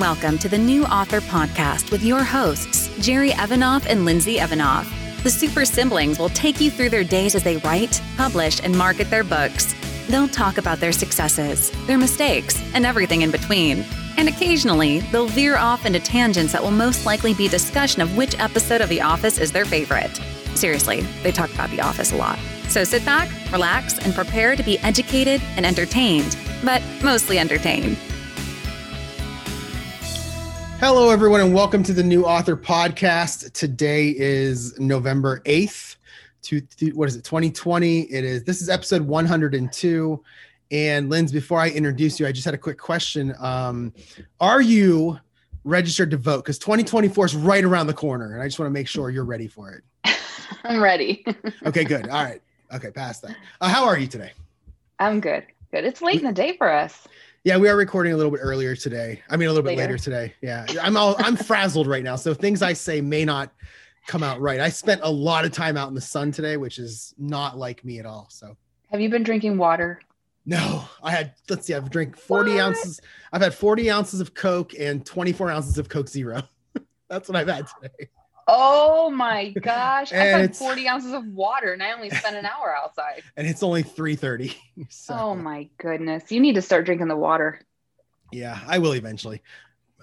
Welcome to the New Author Podcast with your hosts, Jerry Evanoff and Lindsay Evanoff. The super siblings will take you through their days as they write, publish, and market their books. They'll talk about their successes, their mistakes, and everything in between. And occasionally, they'll veer off into tangents that will most likely be discussion of which episode of The Office is their favorite. Seriously, they talk about The Office a lot. So sit back, relax, and prepare to be educated and entertained, but mostly entertained. Hello, everyone, and welcome to the New Author Podcast. Today is November 8th. To, to, what is it 2020 it is this is episode 102 and Linz, before I introduce you, I just had a quick question. Um, are you registered to vote? Because 2024 is right around the corner, and I just want to make sure you're ready for it. I'm ready. okay, good. All right. Okay, past that. Uh, how are you today? I'm good. Good. It's late in the day for us. Yeah, we are recording a little bit earlier today. I mean, a little bit later, later today. Yeah, I'm all I'm frazzled right now, so things I say may not come out right. I spent a lot of time out in the sun today, which is not like me at all. So, have you been drinking water? No, I had. Let's see, I've drank 40 what? ounces. I've had 40 ounces of Coke and 24 ounces of Coke Zero. That's what I've had today. Oh my gosh. I had 40 ounces of water and I only spent an hour outside. And it's only 3:30. So. Oh my goodness. You need to start drinking the water. Yeah, I will eventually.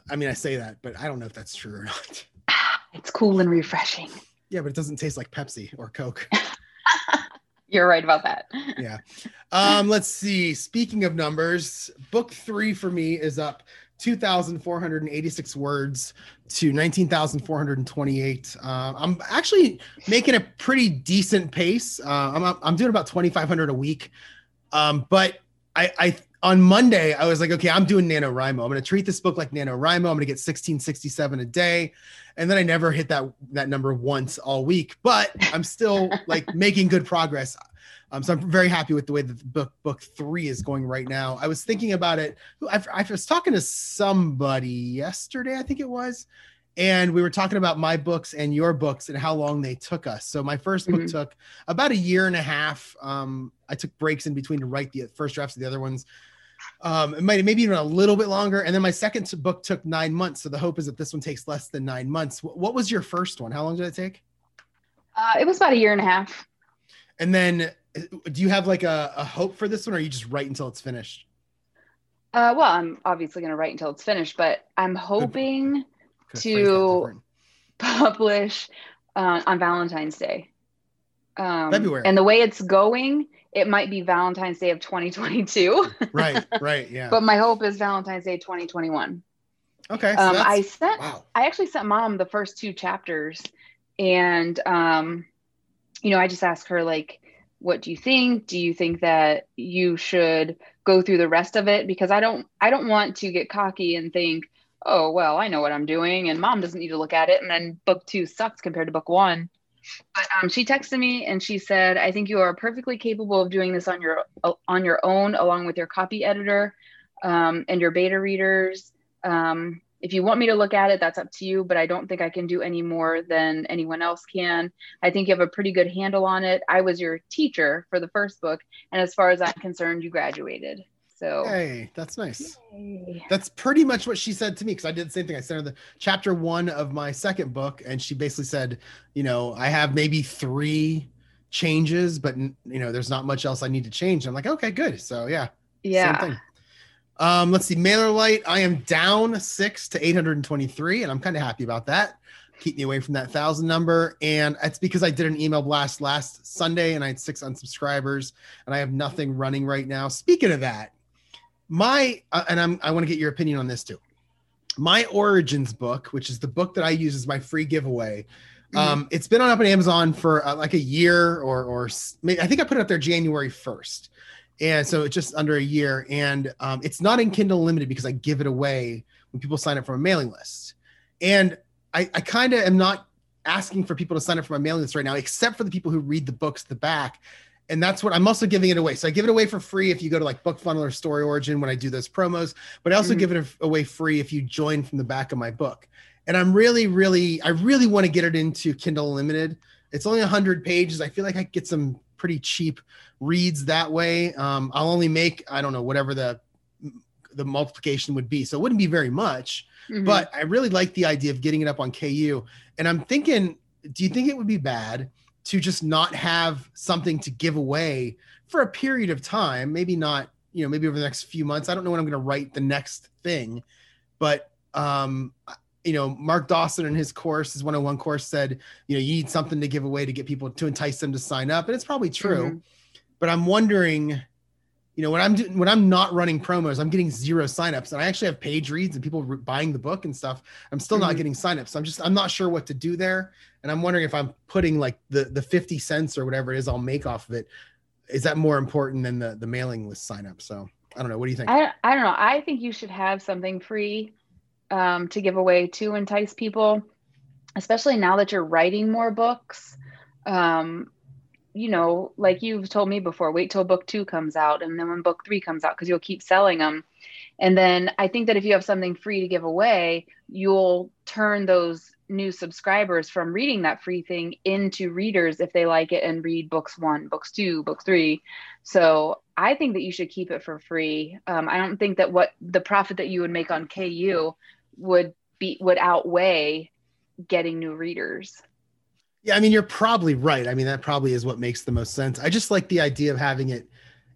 I mean, I say that, but I don't know if that's true or not. It's cool and refreshing. Yeah, but it doesn't taste like Pepsi or Coke. You're right about that. yeah. Um, let's see. Speaking of numbers, book three for me is up 2,486 words to 19,428. Uh, I'm actually making a pretty decent pace. Uh, I'm, I'm doing about 2,500 a week. Um, but I, I, on Monday, I was like, okay, I'm doing NaNoWriMo. I'm going to treat this book like NaNoWriMo. I'm going to get 1667 a day. And then I never hit that, that number once all week, but I'm still like making good progress. Um, so I'm very happy with the way that book book three is going right now. I was thinking about it. I, I was talking to somebody yesterday, I think it was, and we were talking about my books and your books and how long they took us. So my 1st book mm-hmm. took about a year and a half. Um, I took breaks in between to write the first drafts of the other ones. Um, it might maybe even a little bit longer. And then my second book took nine months. So the hope is that this one takes less than nine months. What was your first one? How long did it take? Uh, it was about a year and a half. And then do you have like a, a hope for this one or you just write until it's finished? Uh, well i'm obviously going to write until it's finished but i'm hoping to publish uh, on valentine's day. Um, February. and the way it's going it might be valentine's day of 2022 right right yeah. But my hope is valentine's day 2021 okay so um, i sent wow. i actually sent mom the first two chapters and um you know i just asked her like what do you think? Do you think that you should go through the rest of it? Because i don't i don't want to get cocky and think oh well i know what i'm doing and mom doesn't need to look at it. And then book two sucks compared to book one. But um, she texted me and she said i think you are perfectly capable of doing this on your on your own along with your copy editor um, and your beta readers. Um, if you want me to look at it, that's up to you, but I don't think I can do any more than anyone else can. I think you have a pretty good handle on it. I was your teacher for the first book, and as far as I'm concerned, you graduated. So hey, that's nice. Yay. That's pretty much what she said to me because I did the same thing. I sent her the chapter one of my second book, and she basically said, you know, I have maybe three changes, but you know, there's not much else I need to change. I'm like, okay, good. So yeah, yeah. Um, let's see, MailerLite. I am down six to 823, and I'm kind of happy about that. Keep me away from that thousand number. And it's because I did an email blast last Sunday and I had six unsubscribers, and I have nothing running right now. Speaking of that, my uh, and I'm I want to get your opinion on this too. My Origins book, which is the book that I use as my free giveaway, mm-hmm. um, it's been on up on Amazon for uh, like a year or or I think I put it up there January 1st and so it's just under a year. And um, it's not in kindle limited because i give it away when people sign up for a mailing list. And i, I kind of am not asking for people to sign up for my mailing list right now except for the people who read the books at the back. And that's what i'm also giving it away. So i give it away for free if you go to like BookFunnel or StoryOrigin when i do those promos but i also mm-hmm. give it away free if you join from the back of my book. And i'm really really i really want to get it into kindle limited it's only 100 pages i feel like i get some pretty cheap reads that way. Um, I'll only make I don't know whatever the the multiplication would be. So it wouldn't be very much, mm-hmm. but I really like the idea of getting it up on KU. And I'm thinking, do you think it would be bad to just not have something to give away for a period of time? Maybe not, you know, maybe over the next few months. I don't know when I'm going to write the next thing, but um, you know, Mark Dawson in his course, his 101 course said, you know, you need something to give away to get people to entice them to sign up. And it's probably true. Mm-hmm. But I'm wondering, you know, when I'm doing, when I'm not running promos, I'm getting zero signups and I actually have page reads and people re- buying the book and stuff. I'm still mm-hmm. not getting signups. So I'm just, I'm not sure what to do there. And I'm wondering if I'm putting like the, the 50 cents or whatever it is I'll make off of it. Is that more important than the, the mailing list signup? So I don't know. What do you think? I, I don't know. I think you should have something free um, to give away to entice people, especially now that you're writing more books. Um, you know, like you've told me before, wait till book two comes out and then when book three comes out, because you'll keep selling them. And then I think that if you have something free to give away, you'll turn those new subscribers from reading that free thing into readers if they like it and read books one, books two, book three. So I think that you should keep it for free. Um, I don't think that what the profit that you would make on KU would be would outweigh getting new readers. Yeah, I mean you're probably right. I mean that probably is what makes the most sense. I just like the idea of having it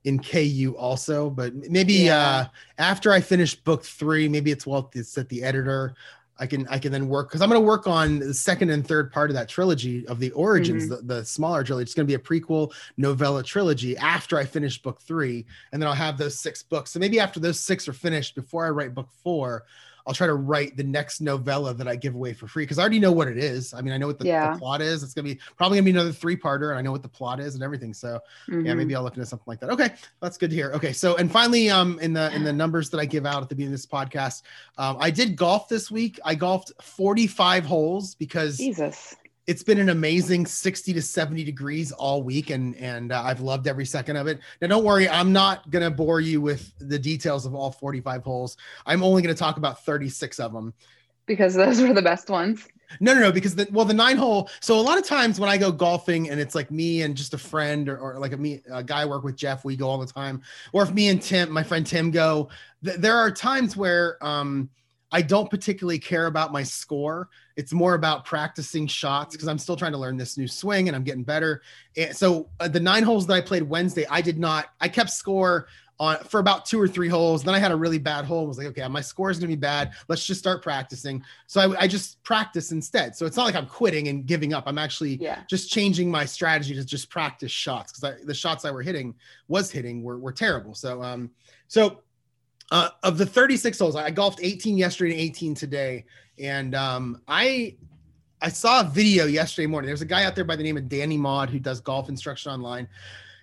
in KU also, but maybe yeah. uh after I finish book 3, maybe it's well it's at the editor I can I can then work because I'm going to work on the second and third part of that trilogy of the origins, mm-hmm. the, the smaller trilogy. It's going to be a prequel novella trilogy after I finish book three, and then I'll have those six books. So maybe after those six are finished, before I write book four, I'll try to write the next novella that I give away for free because I already know what it is. I mean, I know what the, yeah. the plot is. It's gonna be probably gonna be another three parter, and I know what the plot is and everything. So mm-hmm. yeah, maybe I'll look into something like that. Okay, that's good to hear. Okay, so and finally, um, in the in the numbers that I give out at the beginning of this podcast, um, I did golf this week. I golfed 45 holes because Jesus it's been an amazing 60 to 70 degrees all week and and uh, i've loved every second of it. Now don't worry i'm not going to bore you with the details of all 45 holes. I'm only going to talk about 36 of them because those were the best ones? No no no because the well the nine hole so a lot of times when i go golfing and it's like me and just a friend or, or like a me a guy I work with jeff we go all the time. Or if me and tim my friend tim go th- there are times where um I don't particularly care about my score. It's more about practicing shots because I'm still trying to learn this new swing and I'm getting better. And so uh, the nine holes that I played Wednesday, I did not. I kept score on for about two or three holes. Then I had a really bad hole. I was like, okay, my score is going to be bad. Let's just start practicing. So I, I, just practice instead. So it's not like I'm quitting and giving up. I'm actually yeah. just changing my strategy to just practice shots because the shots I were hitting was hitting were, were terrible. So um so uh, of the 36 holes, I golfed 18 yesterday and 18 today, and um, I I saw a video yesterday morning. There's a guy out there by the name of Danny Maude who does golf instruction online,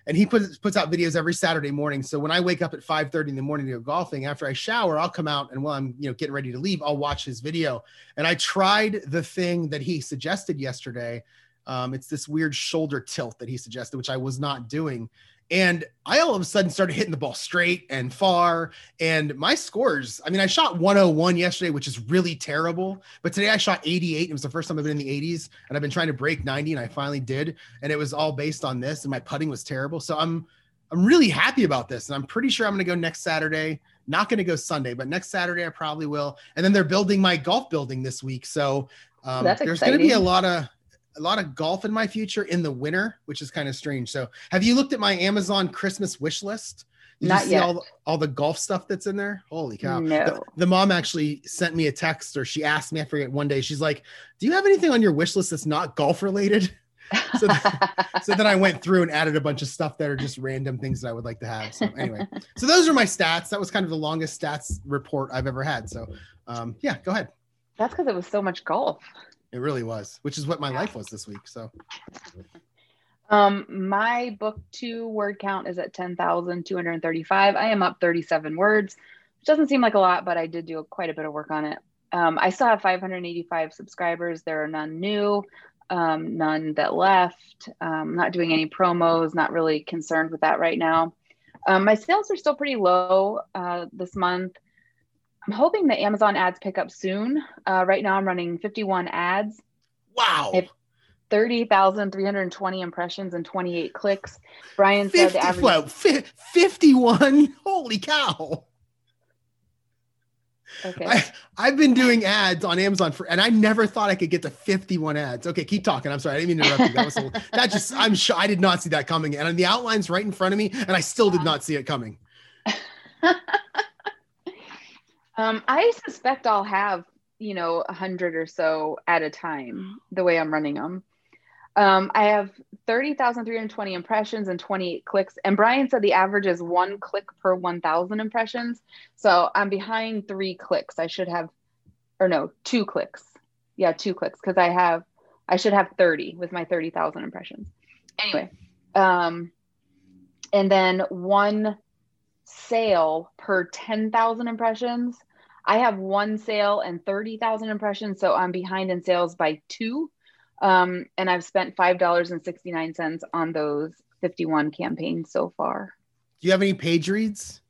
and he puts puts out videos every Saturday morning. So when I wake up at 5:30 in the morning to go golfing, after I shower, I'll come out and while I'm you know getting ready to leave, I'll watch his video. And I tried the thing that he suggested yesterday. Um, it's this weird shoulder tilt that he suggested, which I was not doing. And I all of a sudden started hitting the ball straight and far. And my scores, I mean, I shot 101 yesterday, which is really terrible. But today I shot 88. It was the first time I've been in the 80s. And I've been trying to break 90, and I finally did. And it was all based on this. And my putting was terrible. So I'm I'm really happy about this. And I'm pretty sure I'm gonna go next Saturday. Not gonna go Sunday, but next Saturday I probably will. And then they're building my golf building this week. So um, there's going to be a lot of a lot of golf in my future in the winter, which is kind of strange. So, have you looked at my Amazon Christmas wish list? Did Not yet. All the, all the golf stuff that's in there? Holy cow. No. The, the, mom actually sent me a text or she asked me, I forget one day, she's like, Do you have anything on your wish list that's not golf related? so, that, so then I went through and added a bunch of stuff that are just random things that I would like to have. So anyway, so those are my stats. That was kind of the longest stats report I've ever had. So um, yeah, go ahead. That's because it was so much golf. It really was, which is what my life was this week. So, um, my book two word count is at 10,235. I am up 37 words, which doesn't seem like a lot, but I did do quite a bit of work on it. Um, I still have 585 subscribers. There are none new, um, none that left. Um, not doing any promos, not really concerned with that right now. Um, my sales are still pretty low uh, this month. I'm hoping that Amazon ads pick up soon. Uh, right now, I'm running 51 ads. Wow. 30,320 impressions and 28 clicks. Brian 50, said the average. Well, 51. Holy cow. Okay. I, I've been doing ads on Amazon for, and I never thought I could get to 51 ads. Okay, keep talking. I'm sorry. I didn't mean to interrupt you. That was a, that just, I'm sure I did not see that coming. And the outline's right in front of me, and I still did not see it coming. um, I suspect I'll have, you know, a hundred or so at a time, the way I'm running them. Um, I have 30,320 impressions and 28 clicks. And Brian said the average is one click per 1,000 impressions. So I'm behind three clicks. I should have, or no, two clicks. Yeah, two clicks because I have, I should have 30 with my 30,000 impressions. Anyway, um, and then one sale per 10,000 impressions. I have one sale and 30,000 impressions. So I'm behind in sales by two um, and I've spent $5.69 on those 51 campaigns so far. Do you have any page reads?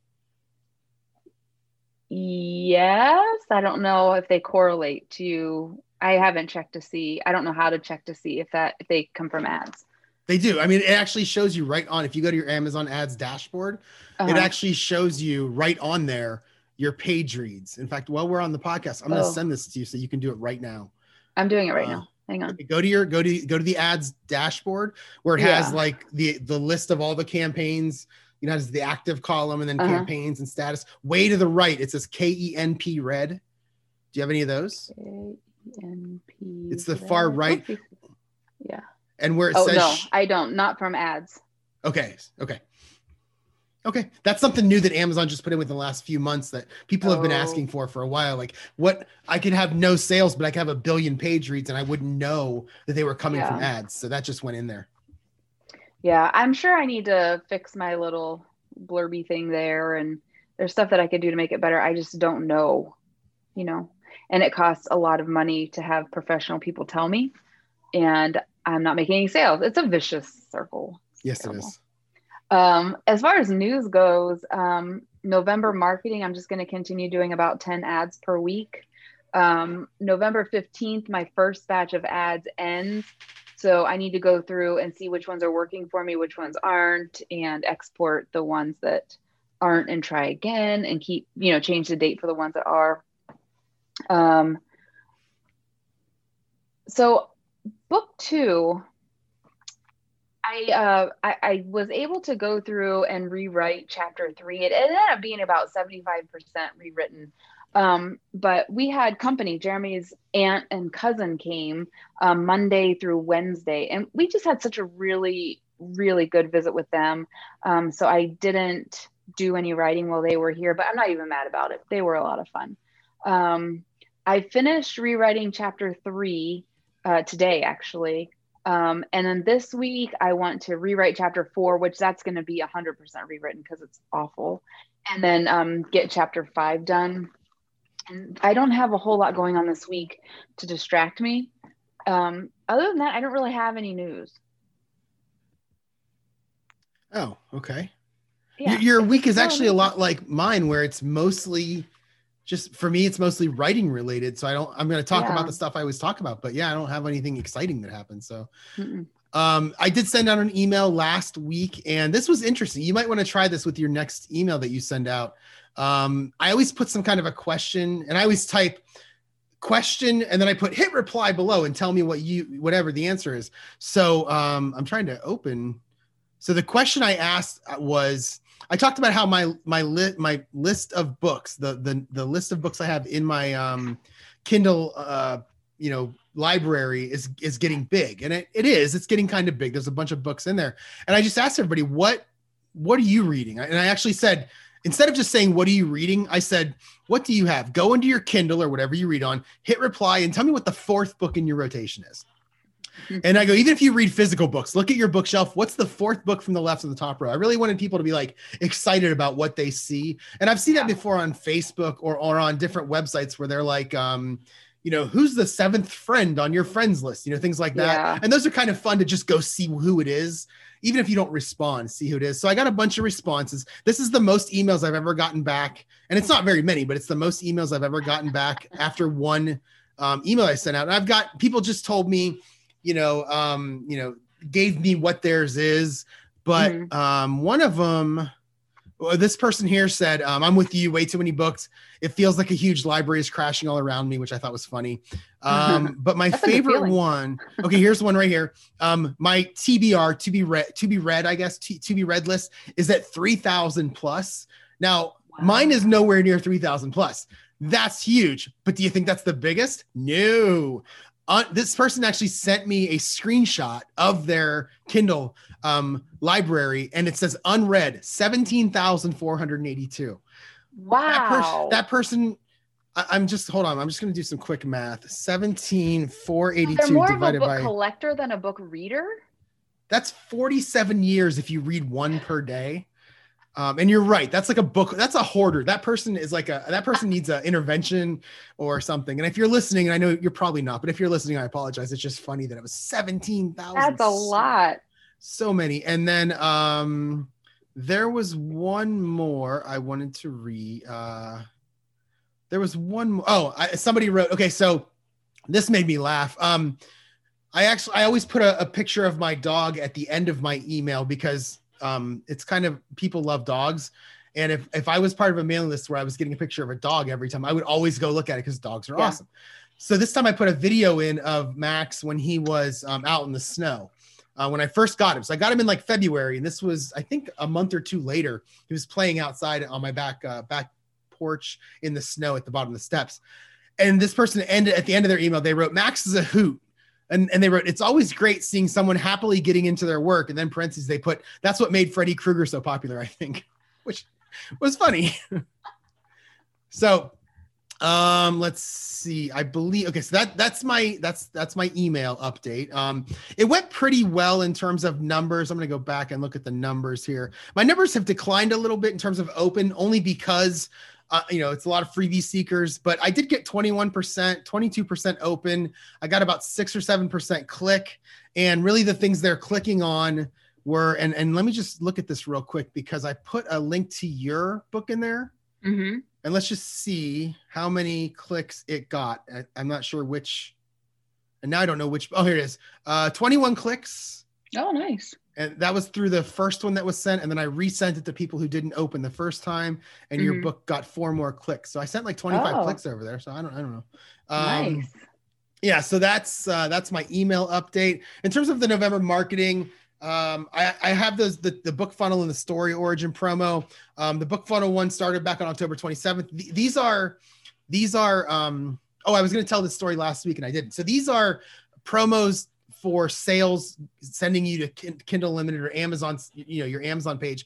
Yes. I don't know if they correlate to, I haven't checked to see. I don't know how to check to see if that, if they come from ads. They do. I mean, it actually shows you right on, if you go to your Amazon ads dashboard, uh-huh. it actually shows you right on there your page reads. In fact, while we're on the podcast, I'm going to oh. send this to you so you can do it right now. I'm doing it right uh, now. Hang on. Go to your go to go to the ads dashboard where it has yeah. like the the list of all the campaigns. You know, has the active column and then uh-huh. campaigns and status. Way to the right, it says KENP read. Do you have any of those? K-E-N-P. It's the far right. Yeah. And where it oh, says. no, I don't. Not from ads. Okay. Okay. Okay, that's something new that Amazon just put in within the last few months that people have been oh. asking oh. for for a while. Like, what I could have no sales, but I could have a billion page reads, and I wouldn't know that they were coming yeah. from ads. So that just went in there. Yeah, I'm sure I need to fix my little blurby thing there, and there's stuff that I could do to make it better. I just don't know, you know, and it costs a lot of money to have professional people tell me, and I'm not making any sales. It's a vicious circle. It's yes, terrible. it is. Um, as far as news goes, um, November marketing, I'm just going to continue doing about 10 ads per week. Um, November 15th, my first batch of ads ends. So I need to go through and see which ones are working for me, which ones aren't, and export the ones that aren't and try again and keep, you know, change the date for the ones that are. Um, so book two, I, uh, I, I was able to go through and rewrite chapter three. It ended up being about seventy five percent rewritten, um, but we had company. Jeremy's aunt and cousin came um, Monday through Wednesday, and we just had such a really really good visit with them. Um, so I didn't do any writing while they were here, but I'm not even mad about it. They were a lot of fun. Um, I finished rewriting chapter three uh, today, actually. Um, and then this week, I want to rewrite chapter four, which that's going to be 100% rewritten because it's awful. And then um, get chapter five done. And I don't have a whole lot going on this week to distract me. Um, other than that, I don't really have any news. Oh, okay. Yeah. Your week is actually a lot like mine, where it's mostly just for me, it's mostly writing related. So I don't, I'm going to talk yeah. about the stuff I always talk about, but yeah, I don't have anything exciting that happened. So, um, I did send out an email last week and this was interesting. You might want to try this with your next email that you send out. Um, I always put some kind of a question and I always type question and then I put hit reply below and tell me what you, whatever the answer is. So, um, I'm trying to open. So the question I asked was, I talked about how my my li- my list of books, the the the list of books I have in my um, Kindle, uh, you know, library is is getting big, and it, it is. It's getting kind of big. There's a bunch of books in there, and I just asked everybody, what what are you reading? And I actually said, instead of just saying what are you reading, I said, what do you have? Go into your Kindle or whatever you read on, hit reply, and tell me what the fourth book in your rotation is. And I go, even if you read physical books, look at your bookshelf. What's the fourth book from the left of the top row? I really wanted people to be like excited about what they see. And I've seen yeah. that before on Facebook or, or on different websites where they're like, um, you know, who's the seventh friend on your friends list, you know, things like that. Yeah. And those are kind of fun to just go see who it is, even if you don't respond, see who it is. So I got a bunch of responses. This is the most emails I've ever gotten back. And it's not very many, but it's the most emails I've ever gotten back after one um, email I sent out. And I've got people just told me, you know, um, you know, gave me what theirs is. But mm-hmm. um, one of them, Well, this person here said, um, "I'm with you. Way too many books. It feels like a huge library is crashing all around me," which I thought was funny. Um, but my favorite one. Okay, here's one right here. Um, my TBR to be read to be read, I guess T- to be read list is at three thousand plus. Now, wow. mine is nowhere near three thousand plus. That's huge. But do you think that's the biggest? No. Uh, this person actually sent me a screenshot of their Kindle um, library, and it says unread seventeen thousand four hundred eighty-two. Wow. That, pers- that person. I- am just hold on. I'm just going to do some quick math. Seventeen four eighty-two so more divided of a book by collector than a book reader. That's 47 years if you read one per day. Um, and you're right. That's like a book. That's a hoarder. That person is like a that person needs an intervention or something. And if you're listening, and I know you're probably not, but if you're listening, I apologize. It's just funny that it was seventeen thousand. That's a lot. So many. And then um, there was one more I wanted to read. Uh, there was one. More, oh, I, somebody wrote. Okay, so this made me laugh. Um, I actually I always put a, a picture of my dog at the end of my email because um, it's kind of people love dogs. And if, if I was part of a mailing list where I was getting a picture of a dog every time, I would always go look at it because dogs are yeah. awesome. So this time I put a video in of Max when he was um, out in the snow. Uh, when I first got him, so I got him in like February, and this was I think a month or two later. He was playing outside on my back uh, back porch in the snow at the bottom of the steps. And this person ended at the end of their email. They wrote, "Max is a hoot." And, and they wrote, it's always great seeing someone happily getting into their work. And then parentheses, they put, that's what made Freddy Krueger so popular, I think, which was funny. so um let's see i believe okay so that that's my that's that's my email update um it went pretty well in terms of numbers i'm going to go back and look at the numbers here my numbers have declined a little bit in terms of open only because uh, you know, it's a lot of freebie seekers, but I did get 21%, 22% open. I got about six or 7% click. And really the things they're clicking on were, and, and let me just look at this real quick because I put a link to your book in there. Mm-hmm. And let's just see how many clicks it got. I, I'm not sure which, and now I don't know which. Oh, here it is. Uh, 21 clicks. Oh, nice and that was through the first one that was sent and then i resent it to people who didn't open the first time and mm-hmm. your book got four more clicks so i sent like 25 oh. clicks over there so i don't i don't know um, nice. yeah so that's uh, that's my email update in terms of the november marketing um, I, I have those the, the BookFunnel and the StoryOrigin promo um, the BookFunnel one started back on october 27th Th- these are these are um, oh i was going to tell this story last week and i didn't so these are promos for sales sending you to kindle Unlimited or amazon you know your amazon page.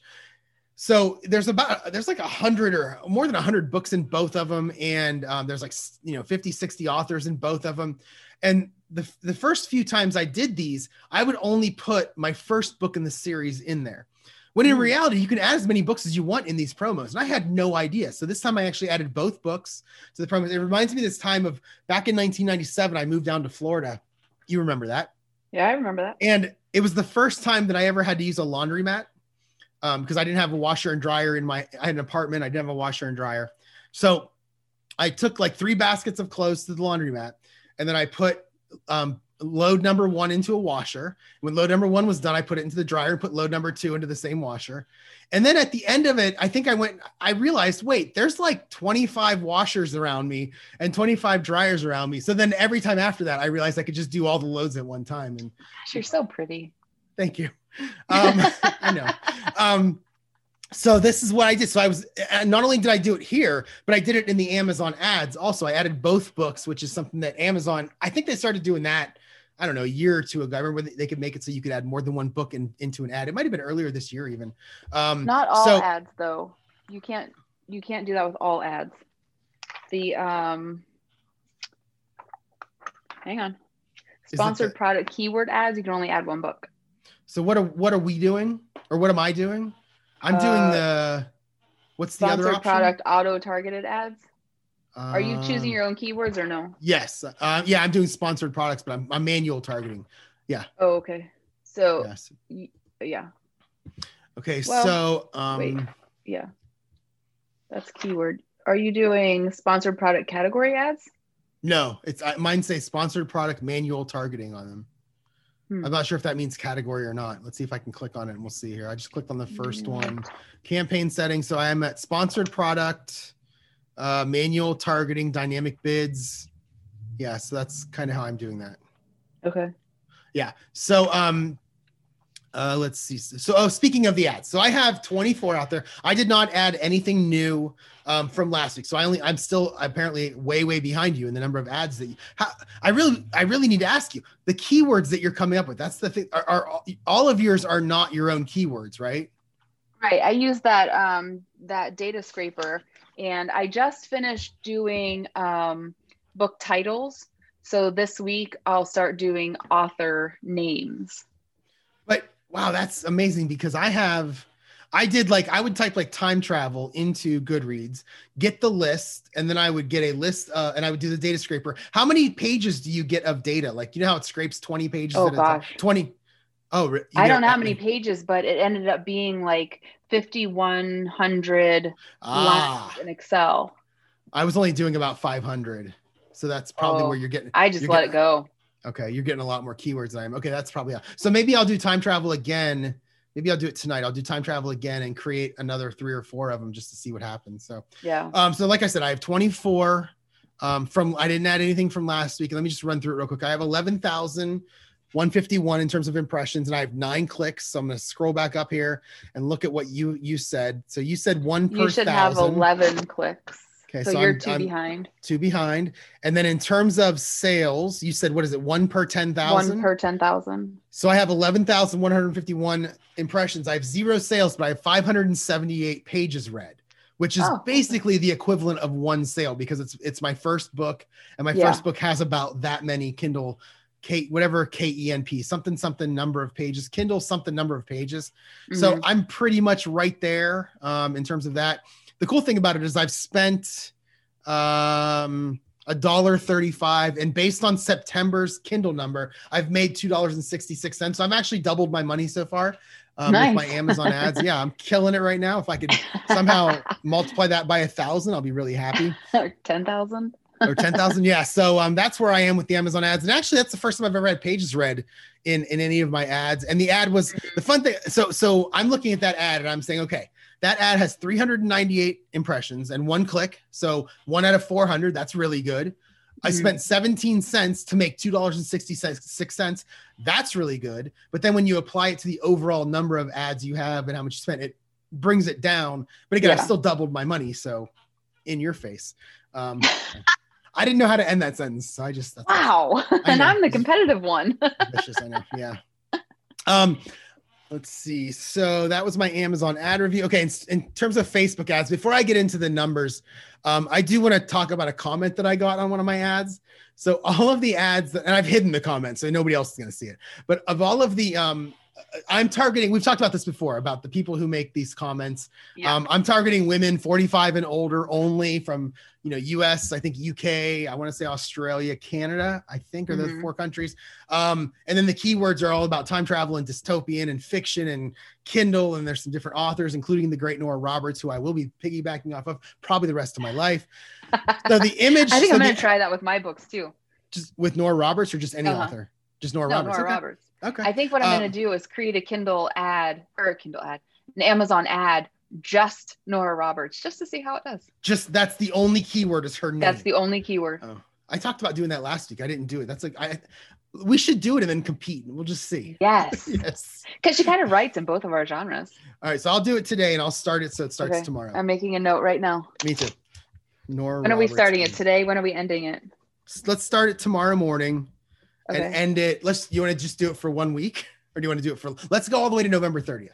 So there's about there's like a hundred or more than a hundred books in both of them and um, there's like you know 50 60 authors in both of them. And the, the first few times i did these i would only put my first book in the series in there. When in hmm. reality you can add as many books as you want in these promos and i had no idea. So this time i actually added both books to the promos. It reminds me this time of back in 1997 i moved down to florida. You remember that yeah, I remember that. And it was the first time that I ever had to use a laundromat because um, I didn't have a washer and dryer in my. I had an apartment. I didn't have a washer and dryer, so I took like three baskets of clothes to the laundromat, and then I put um, load number one into a washer. When load number one was done, I put it into the dryer and put load number two into the same washer. And then at the end of it, I think I went, I realized, wait, there's like 25 washers around me and 25 dryers around me. So then every time after that, I realized I could just do all the loads at one time. And Gosh, you're so pretty. Thank you. Um, I know. Um, so this is what I did. So I was not only did I do it here, but I did it in the Amazon ads. Also, I added both books, which is something that Amazon, I think they started doing that I don't know, a year or two ago. I remember they could make it so you could add more than one book in, into an ad. It might have been earlier this year, even. Um, Not all so, ads, though. You can't you can't do that with all ads. The um, hang on, sponsored the, product keyword ads. You can only add one book. So what are what are we doing, or what am I doing? I'm uh, doing the what's the other option? Sponsored product auto targeted ads. Are you choosing your own keywords or no? Yes. Uh, yeah, I'm doing sponsored products, but I'm, I'm manual targeting. Yeah. Oh, okay. So, yes. Y- yeah. Okay. Well, so, um, wait. Yeah. That's keyword. Are you doing sponsored product category ads? No, it's I, mine say sponsored product manual targeting on them. Hmm. I'm not sure if that means category or not. Let's see if I can click on it and we'll see here. I just clicked on the first one, campaign setting. So I am at sponsored product, uh, manual targeting, dynamic bids. Yeah, so that's kind of how I'm doing that. Okay. Yeah. So um uh, let's see. So, oh, speaking of the ads, so I have 24 out there. I did not add anything new um, from last week, so I only I'm still apparently way way behind you in the number of ads that you. How, I really I really need to ask you the keywords that you're coming up with. That's the thing. Are, are all of yours are not your own keywords, right? Right. I use that um, that data scraper, and I just finished doing um, book titles. So this week I'll start doing author names. But wow, that's amazing because I have I did like I would type like time travel into Goodreads, get the list, and then I would get a list uh, and I would do the data scraper. How many pages do you get of data? Like you know how it scrapes 20 pages oh, at gosh. a time? 20 Oh, I don't know how many pages, but it ended up being like 5100 ah. lines in Excel. I was only doing about 500. So that's probably oh, where you're getting I just let getting, it go. Okay, you're getting a lot more keywords than I am. Okay, that's probably so. Maybe I'll do time travel again. Maybe I'll do it tonight. I'll do time travel again and create another three or four of them just to see what happens. So yeah. Um. So like I said, I have 24. Um. From I didn't add anything from last week. Let me just run through it real quick. I have 11,000. 151 in terms of impressions and I have nine clicks. So I'm going to scroll back up here and look at what you you said. So you said one per You should thousand. have 11 clicks. Okay, so, so you're I'm, 2 I'm behind. Two behind, and then in terms of sales, you said what is it? One per ten thousand. One per ten thousand. So I have eleven thousand one hundred fifty-one impressions. I have zero sales, but I have five hundred and seventy-eight pages read, which is oh, basically the equivalent of one sale because it's it's my first book, and my yeah. first book has about that many Kindle. K whatever K E N P something something number of pages Kindle something number of pages, mm-hmm. so I'm pretty much right there um, in terms of that. The cool thing about it is I've spent um a dollar 35 and based on september's kindle number i've made two dollars and 66 cents. So i've actually doubled my money so far um, nice. with my amazon ads. Yeah i'm killing it right now. If i could somehow multiply that by a thousand i'll be really happy. Or 10000 or 10,000. Yeah. So um, that's where I am with the Amazon ads. And actually, that's the first time I've ever had pages read in, in any of my ads. And the ad was the fun thing. So, so I'm looking at that ad and I'm saying, okay, that ad has 398 impressions and one click. So one out of 400. That's really good. Mm-hmm. I spent 17 cents to make $2.66. That's really good. But then when you apply it to the overall number of ads you have and how much you spent, it brings it down. But again, yeah. I still doubled my money. So in your face. Um, I didn't know how to end that sentence. So I just, wow. and I'm the competitive one. vicious, I know. Yeah. Um, Let's see. So that was my Amazon ad review. Okay, in, in, terms of Facebook ads, before I get into the numbers, um, I do want to talk about a comment that I got on one of my ads. So all of the ads, that, and I've hidden the comment, so nobody else is going to see it. But of all of the um, I'm targeting, we've talked about this before about the people who make these comments. Yeah. Um, I'm targeting women 45 and older only from, you know, US, I think UK, I want to say Australia, Canada, I think are mm-hmm. the four countries. Um, and then the keywords are all about time travel and dystopian and fiction and Kindle. And there's some different authors, including the great Nora Roberts, who I will be piggybacking off of probably the rest of my life. So the image. I think so I'm going to try that with my books too. Just with Nora Roberts or just any uh-huh. author? Just Nora no, Roberts. Nora okay. Roberts. Okay. I think what I'm um, going to do is create a Kindle ad or a Kindle ad, an Amazon ad, just Nora Roberts, just to see how it does. Just that's the only keyword is her name. That's the only keyword. Oh, I talked about doing that last week. I didn't do it. That's like I. We should do it and then compete. and We'll just see. Yes. yes. Because she kind of writes in both of our genres. All right, so I'll do it today and I'll start it so it starts okay. tomorrow. I'm making a note right now. Me too. Nora. When Roberts. are we starting it today? When are we ending it? Let's start it tomorrow morning okay. and end it. Let's. You want to just do it for one week? or do you want to do it for? Let's go all the way to November 30th.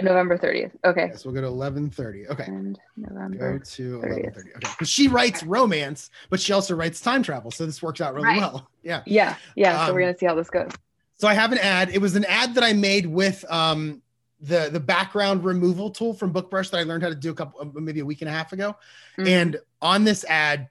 November 30th. Okay. Yes, we'll go to 11:30. Okay. And November. Go to 11:30. Okay. Because she writes romance, but she also writes time travel, so this works out really right. well. Yeah. Yeah. Yeah. Um, so we're gonna see how this goes. So I have an ad. It was an ad that I made with um the the background removal tool from BookBrush that I learned how to do a couple maybe a week and a half ago. Mm-hmm. And on this ad,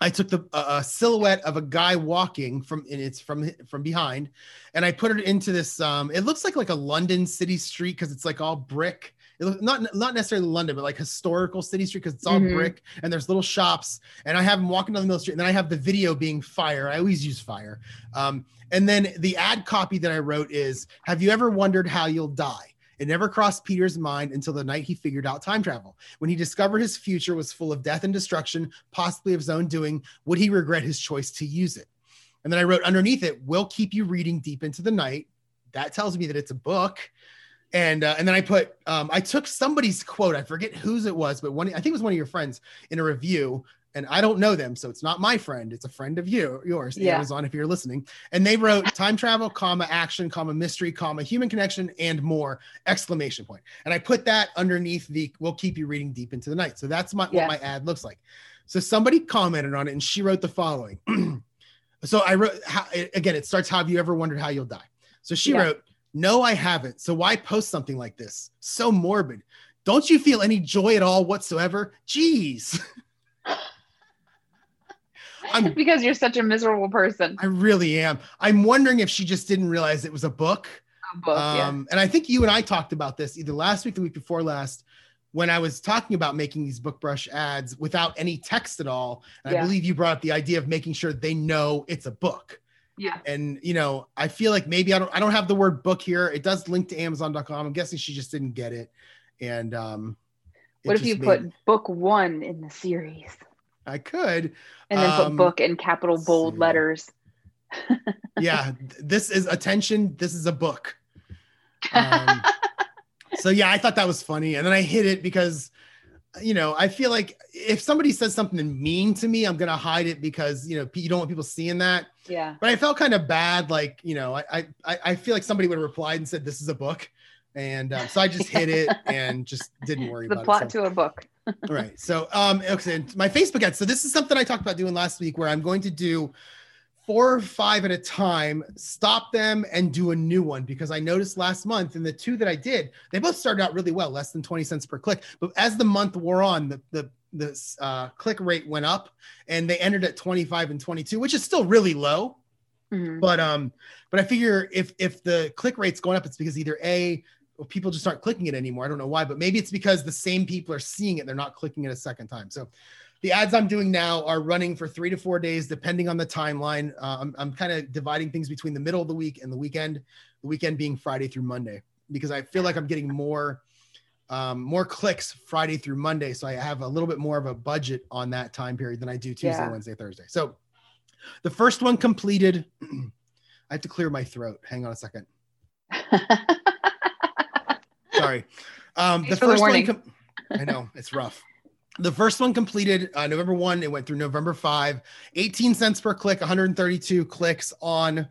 I took the uh, silhouette of a guy walking from and it's from from behind, and I put it into this. Um, it looks like like a London city street because it's like all brick not not necessarily London, but like historical city street because it's all mm-hmm. brick and there's little shops. And I have them walking down the middle street, and then I have the video being fire. I always use fire. Um, and then the ad copy that I wrote is, "Have you ever wondered how you'll die?" It never crossed Peter's mind until the night he figured out time travel. When he discovered his future was full of death and destruction, possibly of his own doing, would he regret his choice to use it? And then I wrote underneath it, will keep you reading deep into the night. That tells me that it's a book. And uh, and then I put um, I took somebody's quote. I forget whose it was, but one I think it was one of your friends in a review and I don't know them, so it's not my friend. It's a friend of you, yours, yeah. Amazon, if you're listening. And they wrote time travel, comma action, comma mystery, comma human connection, and more exclamation point. And I put that underneath the "We'll keep you reading deep into the night." So that's my, what my ad looks like. So somebody commented on it, and she wrote the following. so I wrote how, again. It starts. Have you ever wondered how you'll die? So she yeah. wrote, "No, I haven't. So why post something like this? So morbid." Don't you feel any joy at all whatsoever? Jeez. I'm, because you're such a miserable person. I really am. I'm wondering if she just didn't realize it was a book. A book um, yeah. And I think you and I talked about this either last week, the week before last, when I was talking about making these BookBrush ads without any text at all. And yeah. I believe you brought up the idea of making sure they know it's a book. Yeah. And you know, I feel like maybe I don't I don't have the word book here. It does link to Amazon.com. I'm guessing she just didn't get it. And um what if you made... put book one in the series? I could. And then um, put book in capital bold letters. yeah, this is attention. This is a book. Um, so yeah, I thought that was funny, and then I hit it because, you know, I feel like if somebody says something mean to me, I'm gonna hide it because you know you don't want people seeing that. Yeah. But I felt kind of bad, like you know, I I I feel like somebody would have replied and said this is a book, and uh, so I just hit it and just didn't worry the about plot it. to a book. right. So um okay, my Facebook ads. So this is something I talked about doing last week where I'm going to do four or five at a time, stop them and do a new one because I noticed last month in the two that I did, they both started out really well, less than 20 cents per click. But as the month wore on, the the the uh, click rate went up and they ended at 25 and 22, which is still really low. Mm-hmm. But um, but I figure if if the click rate's going up, it's because either a people just aren't clicking it anymore. I don't know why, but maybe it's because the same people are seeing it. They're not clicking it a second time. So the ads I'm doing now are running for three to four days, depending on the timeline. Uh, I'm, I'm kind of dividing things between the middle of the week and the weekend, the weekend being Friday through Monday, because I feel like I'm getting more, um, more clicks Friday through Monday. So I have a little bit more of a budget on that time period than I do Tuesday, yeah. Wednesday, Thursday. So the first one completed. I have to clear my throat. Hang on a second. Sorry. Um, the first the one, com- I know it's rough. The first one completed uh, November 1. It went through November 5. 18 cents per click, 132 clicks on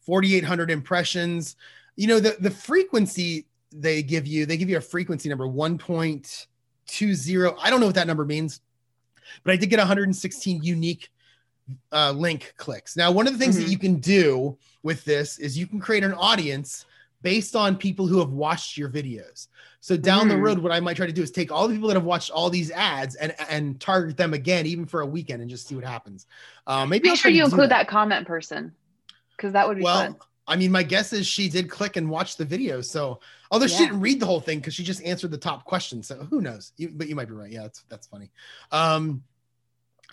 4,800 impressions. You know, the, the frequency they give you, they give you a frequency number 1.20. I don't know what that number means, but I did get 116 unique uh, link clicks. Now, one of the things mm-hmm. that you can do with this is you can create an audience based on people who have watched your videos. So down mm. the road, what I might try to do is take all the people that have watched all these ads and and target them again, even for a weekend, and just see what happens. Uh, maybe make sure you include that. that. comment person because that would be well. Fun. I mean, my guess is she did click and watch the video. So, although yeah. she didn't read the whole thing because she just answered the top question. So, who knows? You, but you might be right. Yeah, that's that's funny. Um,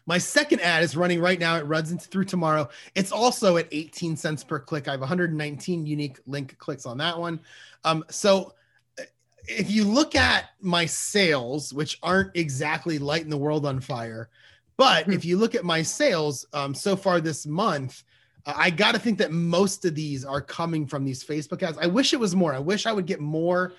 my second ad is running right now. It runs into through tomorrow. It's also at 18 cents per click. I have 119 unique link clicks on that one. Um, so uh, if you look at my sales, which aren't exactly lighting the world on fire, but if you look at my sales um, so far this month, uh, I got to think that most of these are coming from these Facebook ads. I wish it was more. I wish I would get more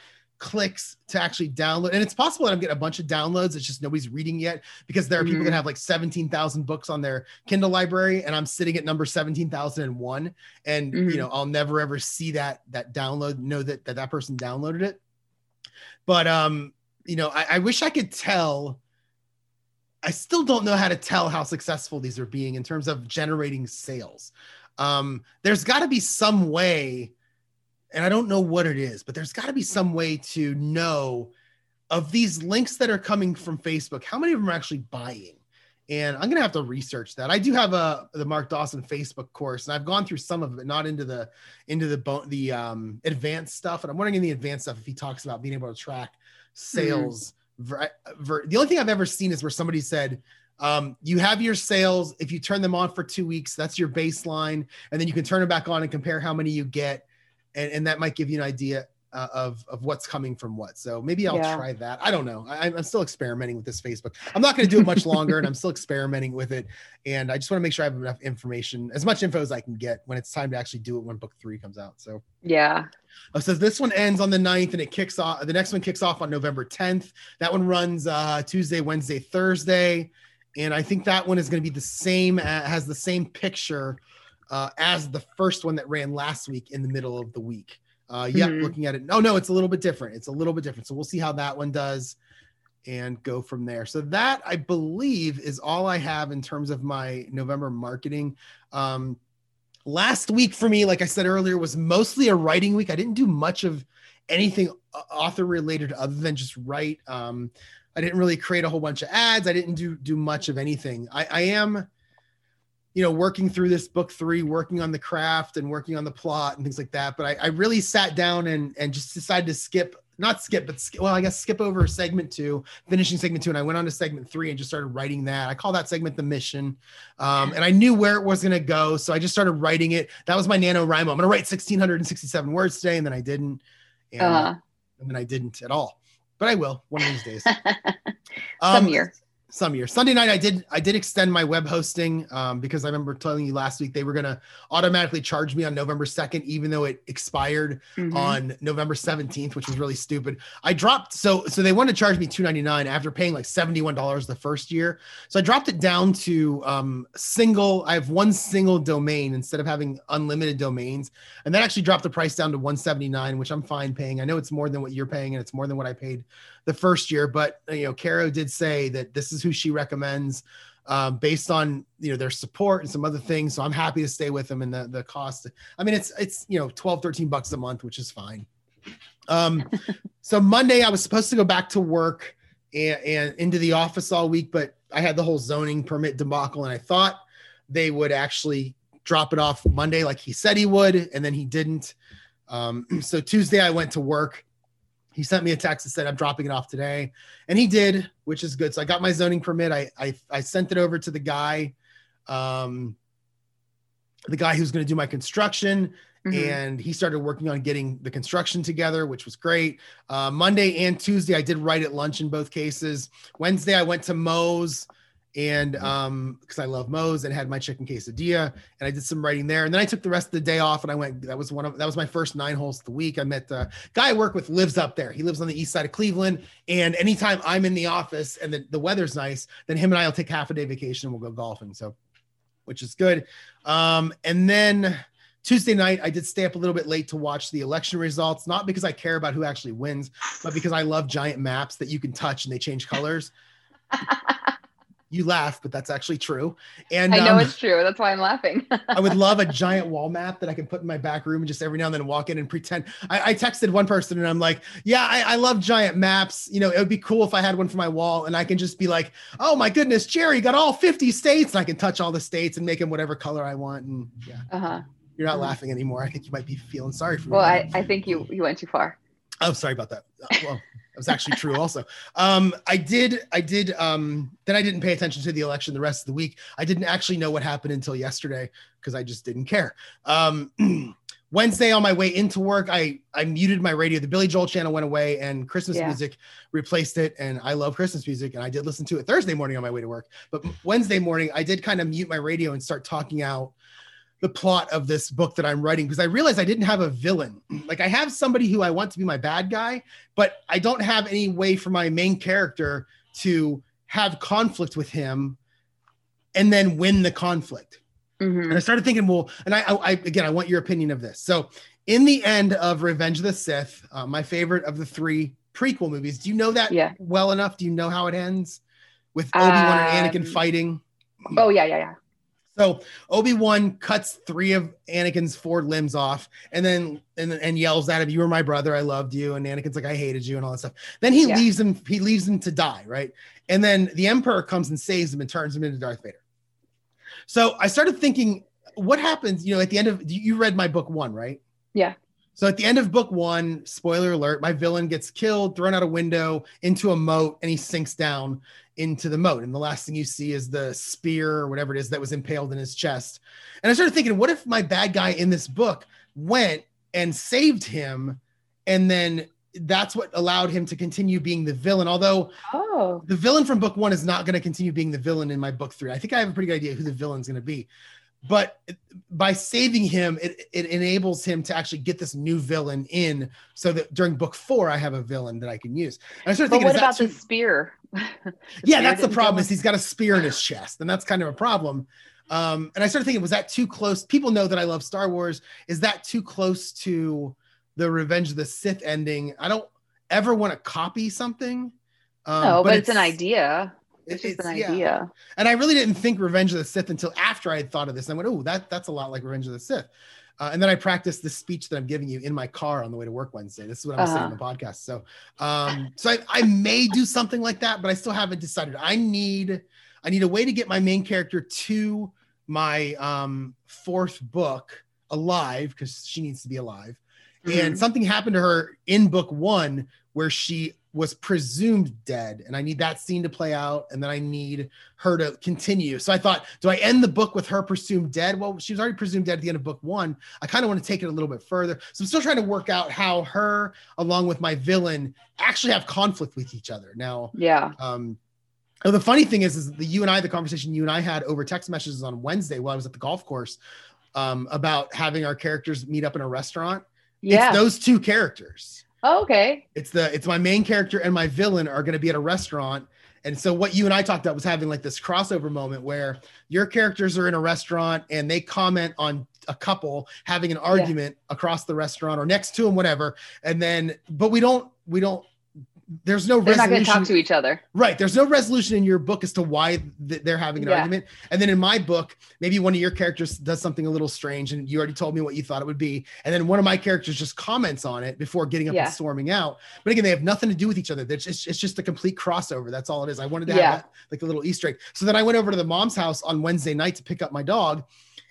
clicks to actually download. And it's possible that I'm getting a bunch of downloads. It's just nobody's reading yet because there are people mm-hmm. that have like 17,000 books on their Kindle library and I'm sitting at number 17,001 and mm-hmm. you know, I'll never ever see that that download know that that, that person downloaded it. But um, you know, I, I wish I could tell I still don't know how to tell how successful these are being in terms of generating sales. Um, there's got to be some way and I don't know what it is, but there's got to be some way to know of these links that are coming from Facebook, how many of them are actually buying? and I'm gonna have to research that. I do have a the Mark Dawson Facebook course, and I've gone through some of it, not into the into the the um, advanced stuff. And I'm wondering in the advanced stuff if he talks about being able to track sales. Mm-hmm. Ver, ver, the only thing I've ever seen is where somebody said, um, "You have your sales. If you turn them on for two weeks, that's your baseline, and then you can turn them back on and compare how many you get, and, and that might give you an idea uh, of of what's coming from what. So maybe I'll yeah. try that. I don't know. I, am still experimenting with this Facebook. I'm not going to do it much longer, and I'm still experimenting with it. And I just want to make sure I have enough information, as much info as I can get when it's time to actually do it when book three comes out. So yeah. Uh, so this one ends on the 9th and it kicks off. The next one kicks off on November 10th. That one runs uh, Tuesday, Wednesday, Thursday, and I think that one is going to be the same. Uh, has the same picture uh, as the first one that ran last week in the middle of the week. Uh, yeah, mm-hmm. looking at it. Oh no, it's a little bit different. It's a little bit different. So we'll see how that one does and go from there. So that I believe is all I have in terms of my November marketing. Um, last week for me, like I said earlier, was mostly a writing week. I didn't do much of anything author related other than just write. Um, I didn't really create a whole bunch of ads. I didn't do do much of anything. I, I am you know, working through this book three, working on the craft and working on the plot and things like that. But I, I really sat down and and just decided to skip, not skip, but skip, well, I guess skip over segment two, finishing segment two, and I went on to segment three and just started writing that. I call that segment the mission, um, and I knew where it was going to go, so I just started writing it. That was my NaNoWriMo. I'm going to write 1667 words today, and then I didn't, and, uh-huh. and then I didn't at all. But I will one of these days. Um, Some year some years. Sunday night, I did I did extend my web hosting um, because I remember telling you last week they were gonna automatically charge me on November second, even though it expired mm-hmm. on November seventeenth, which was really stupid. I dropped so so they wanted to charge me two ninety nine after paying like seventy one dollars the first year. So I dropped it down to um, single. I have one single domain instead of having unlimited domains, and that actually dropped the price down to one seventy nine, which I'm fine paying. I know it's more than what you're paying, and it's more than what I paid the first year. But you know, Caro did say that this is who she recommends um, based on you know their support and some other things. So I'm happy to stay with them and the the cost. I mean, it's it's you know 12, 13 bucks a month, which is fine. Um, so Monday I was supposed to go back to work and, and into the office all week, but I had the whole zoning permit debacle, and I thought they would actually drop it off Monday like he said he would, and then he didn't. Um, so Tuesday I went to work he sent me a text and said i'm dropping it off today. And he did which is good. So i got my zoning permit. I i, I sent it over to the guy um the guy who's going to do my construction. Mm-hmm. and he started working on getting the construction together which was great. Uh, monday and tuesday i did write at lunch in both cases. Wednesday i went to moe's and um because I love Moe's and had my chicken quesadilla and I did some writing there and then I took the rest of the day off and I went that was one of that was my first nine holes of the week. I met the guy I work with lives up there. He lives on the east side of Cleveland and anytime I'm in the office and the, the weather's nice then him and I will take half a day vacation and we'll go golfing so which is good. Um and then Tuesday night, I did stay up a little bit late to watch the election results, not because I care about who actually wins, but because I love giant maps that you can touch and they change colors. you laugh, but that's actually true. And I know um, it's true. That's why I'm laughing. I would love a giant wall map that I can put in my back room and just every now and then walk in and pretend. I, I texted one person and I'm like, yeah, I, I, love giant maps. You know, it would be cool if I had one for my wall and I can just be like, oh my goodness, Jerry got all 50 states. And I can touch all the states and make them whatever color I want. And yeah. Uh-huh. You're not uh-huh. laughing anymore. I think you might be feeling sorry for me. Well, I, I think you you went too far. Oh, sorry about that. Uh, well, that was actually true also. Um, I did, I did, um, then I didn't pay attention to the election the rest of the week. I didn't actually know what happened until yesterday because I just didn't care. Um, Wednesday on my way into work, I, I muted my radio. The Billy Joel channel went away and Christmas yeah. music replaced it. And I love Christmas music. And I did listen to it Thursday morning on my way to work. But Wednesday morning, I did kind of mute my radio and start talking out the plot of this book that I'm writing because I realized I didn't have a villain. Like I have somebody who I want to be my bad guy, but I don't have any way for my main character to have conflict with him and then win the conflict. Mm-hmm. And I started thinking, well, and I, I, again, I want your opinion of this. So, in the end of Revenge of the Sith, uh, my favorite of the three prequel movies, do you know that yeah. well enough? Do you know how it ends with Obi Wan um, and Anakin fighting? Oh yeah, yeah, yeah. So Obi Wan cuts three of Anakin's four limbs off, and then and and yells at him, "You were my brother. I loved you." And Anakin's like, "I hated you," and all that stuff. Then he yeah. leaves him. He leaves him to die, right? And then the Emperor comes and saves him and turns him into Darth Vader. So I started thinking, what happens? You know, at the end of you read my book one, right? Yeah. So at the end of book one, spoiler alert, my villain gets killed, thrown out a window into a moat, and he sinks down into the moat. And the last thing you see is the spear or whatever it is that was impaled in his chest. And I started thinking, what if my bad guy in this book went and saved him and then that's what allowed him to continue being the villain. Although oh. the villain from book one is not going to continue being the villain in my book three. I think I have a pretty good idea who the villain's going to be. But by saving him, it, it enables him to actually get this new villain in so that during book four, I have a villain that I can use. And I started thinking, what about too- the spear? the yeah, spear that's the problem is he's got a spear in his chest. And that's kind of a problem. Um, and I started thinking, was that too close? People know that I love Star Wars. Is that too close to the Revenge of the Sith ending. I don't ever want to copy something. Um, no, but, but it's, it's, an idea. It's just it's, an idea. Yeah. And I really didn't think Revenge of the Sith until after I had thought of this. And I went, oh, that that's a lot like Revenge of the Sith. Uh, and then I practiced the speech that I'm giving you in my car on the way to work Wednesday. This is what I'm uh-huh. saying on the podcast. So, um, so I, I may do something like that, but I still haven't decided. I need, I need a way to get my main character to my um, fourth book alive because she needs to be alive. Mm-hmm. And something happened to her in book one where she was presumed dead. And I need that scene to play out. And then I need her to continue. So I thought, do I end the book with her presumed dead? Well, she was already presumed dead at the end of book one. I kind of want to take it a little bit further. So I'm still trying to work out how her, along with my villain, actually have conflict with each other. Now, yeah. Um, the funny thing is, is the you and I, the conversation you and I had over text messages on Wednesday while I was at the golf course um, about having our characters meet up in a restaurant yeah. It's those two characters. Oh, okay. It's the it's my main character and my villain are going to be at a restaurant. And so what you and I talked about was having like this crossover moment where your characters are in a restaurant and they comment on a couple having an argument yeah. across the restaurant or next to them, whatever. And then, but we don't, we don't there's no they're resolution. not going to talk to each other right there's no resolution in your book as to why th- they're having an yeah. argument and then in my book maybe one of your characters does something a little strange and you already told me what you thought it would be and then one of my characters just comments on it before getting up yeah. and storming out but again they have nothing to do with each other it's just, it's just a complete crossover that's all it is i wanted to have yeah. that, like a little easter egg so then i went over to the mom's house on wednesday night to pick up my dog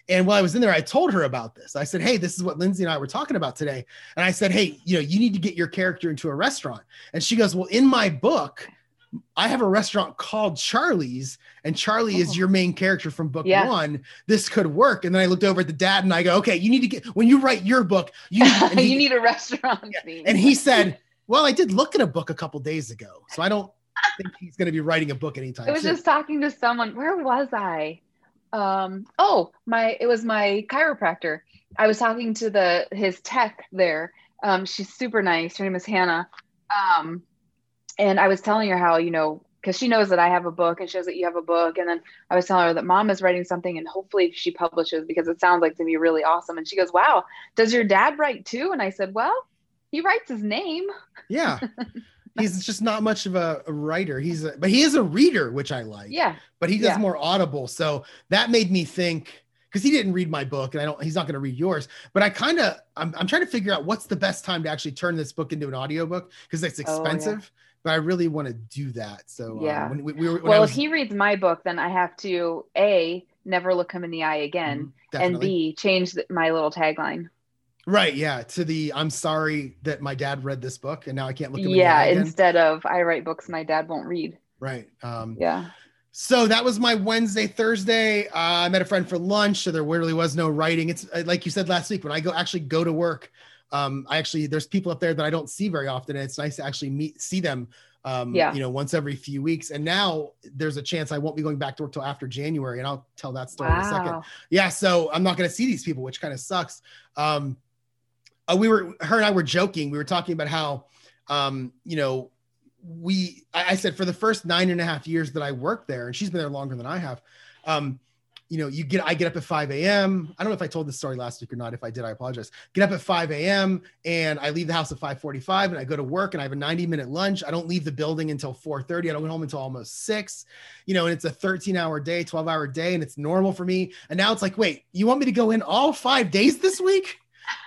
and while I was in there, I told her about this. I said, Hey, this is what Lindsay and I were talking about today. And I said, Hey, you know, you need to get your character into a restaurant. And she goes, Well, in my book, I have a restaurant called Charlie's, and Charlie oh. is your main character from book yeah. one. This could work. And then I looked over at the dad and I go, Okay, you need to get when you write your book, you need, he, you need a restaurant. Yeah. And he said, Well, I did look at a book a couple days ago. So I don't think he's going to be writing a book anytime I was soon. just talking to someone. Where was I? Um oh my it was my chiropractor. I was talking to the his tech there. Um she's super nice. Her name is hannah. Um and i was telling her how you know because she knows that i have a book and she knows that you have a book. And then i was telling her that mom is writing something and hopefully she publishes because it sounds like to be really awesome. And she goes wow does your dad write too? And i said well he writes his name. Yeah he's just not much of a, a, writer. He's a, but he is a reader, which I like. Yeah. But he does yeah. more audible. So that made me think because he didn't read my book and I don't he's not going to read yours. But I kind of I'm, I'm trying to figure out what's the best time to actually turn this book into an audiobook because it's expensive. Oh, yeah. But I really want to do that. So um, yeah. Um, when we, we were, well, was, if he reads my book, then I have to a never look him in the eye again, mm, and b change my little tagline. Right. Yeah. To the I'm sorry that my dad read this book and now I can't look at Yeah. Instead of I write books my dad won't read. Right. Um, yeah. So that was my Wednesday, Thursday. Uh, I met a friend for lunch. So there really was no writing. It's uh, like you said last week when I go actually go to work. Um, I actually there's people up there that I don't see very often. And it's nice to actually meet see them um, yeah. you know, once every few weeks. And now there's a chance I won't be going back to work till after January, and I'll tell that story wow. in a second. Yeah, so I'm not going to see these people, which kind of sucks. Um, uh, we were her and I were joking. We were talking about how, um, you know, we I, I, said for the first nine and a half years that I worked there, and she's been there longer than I have. Um, you know, you get I get up at 5 a.m. I don't know if I told this story last week or not. If I did, I apologize. Get up at 5 a.m. and I leave the house at 5:45 and I go to work and I have a 90 minute lunch. I don't leave the building until 4:30. I don't get home until almost six. You know, and it's a 13 hour day, 12 hour day, and it's normal for me. And now it's like, wait, you want me to go in all five days this week?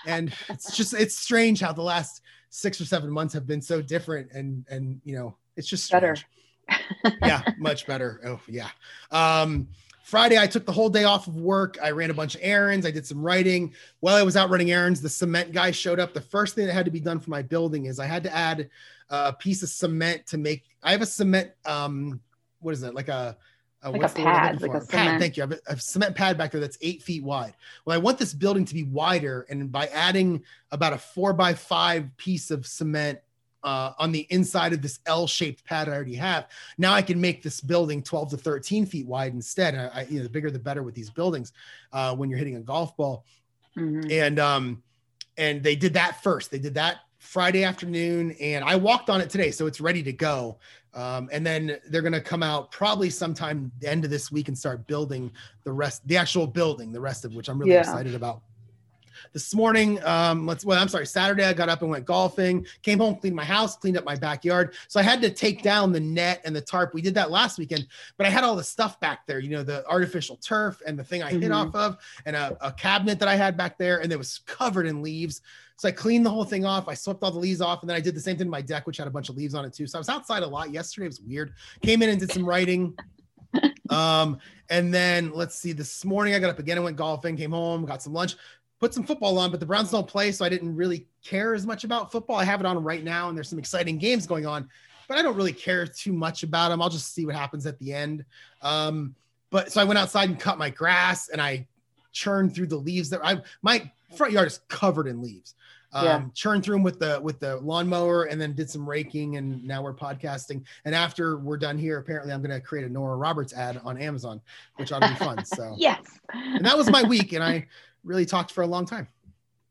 And it's just it's strange how the last six or seven months have been so different and and you know it's just strange. better yeah much better oh yeah um Friday, I took the whole day off of work. I ran a bunch of errands. I did some writing. While I was out running errands, the cement guy showed up. The first thing that had to be done for my building is I had to add a piece of cement to make. I have a cement. Um, what is it? Like a, a like a pad, like a pad. Cement. Thank you. I have, a, a cement pad back there that's eight feet wide. Well, I want this building to be wider, and by adding about a four by five piece of cement uh, on the inside of this L-shaped pad I already have. Now I can make this building 12 to 13 feet wide instead. And I, you know, the bigger the better with these buildings uh, when you're hitting a golf ball. Mm-hmm. And um, and they did that first. They did that Friday afternoon, and I walked on it today, so it's ready to go. Um, and then they're going to come out probably sometime the end of this week and start building the rest, the actual building, the rest of which I'm really yeah. excited about. This morning, um, let's well, I'm sorry, Saturday, I got up and went golfing, came home, cleaned my house, cleaned up my backyard. So I had to take down the net and the tarp. We did that last weekend, but I had all the stuff back there, you know, the artificial turf and the thing I mm-hmm. hit off of, and a, a cabinet that I had back there, and it was covered in leaves. So I cleaned the whole thing off. I swept all the leaves off, and then I did the same thing to my deck, which had a bunch of leaves on it too. So I was outside a lot yesterday. It was weird. Came in and did some writing. um, and then let's see. This morning I got up again and went golfing. Came home, got some lunch put some football on, but the Browns don't play, so I didn't really care as much about football. I have it on right now, and there's some exciting games going on, but I don't really care too much about them. I'll just see what happens at the end. Um, but so I went outside and cut my grass, and I churned through the leaves. That I my front yard is covered in leaves. Um, yeah. churned through them with the with the lawnmower, and then did some raking, and now we're podcasting. And after we're done here, apparently I'm going to create a Nora Roberts ad on Amazon, which ought to be fun. So yes, and that was my week, and I really talked for a long time.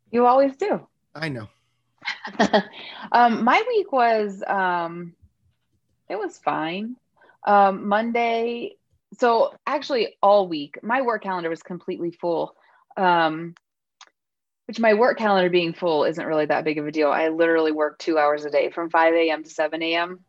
You always do. I know. um, my week was um, it was fine. Um, Monday, so actually all week, my work calendar was completely full. Um, which my work calendar being full isn't really that big of a deal. I literally work two hours a day from 5 a.m. to 7 a.m.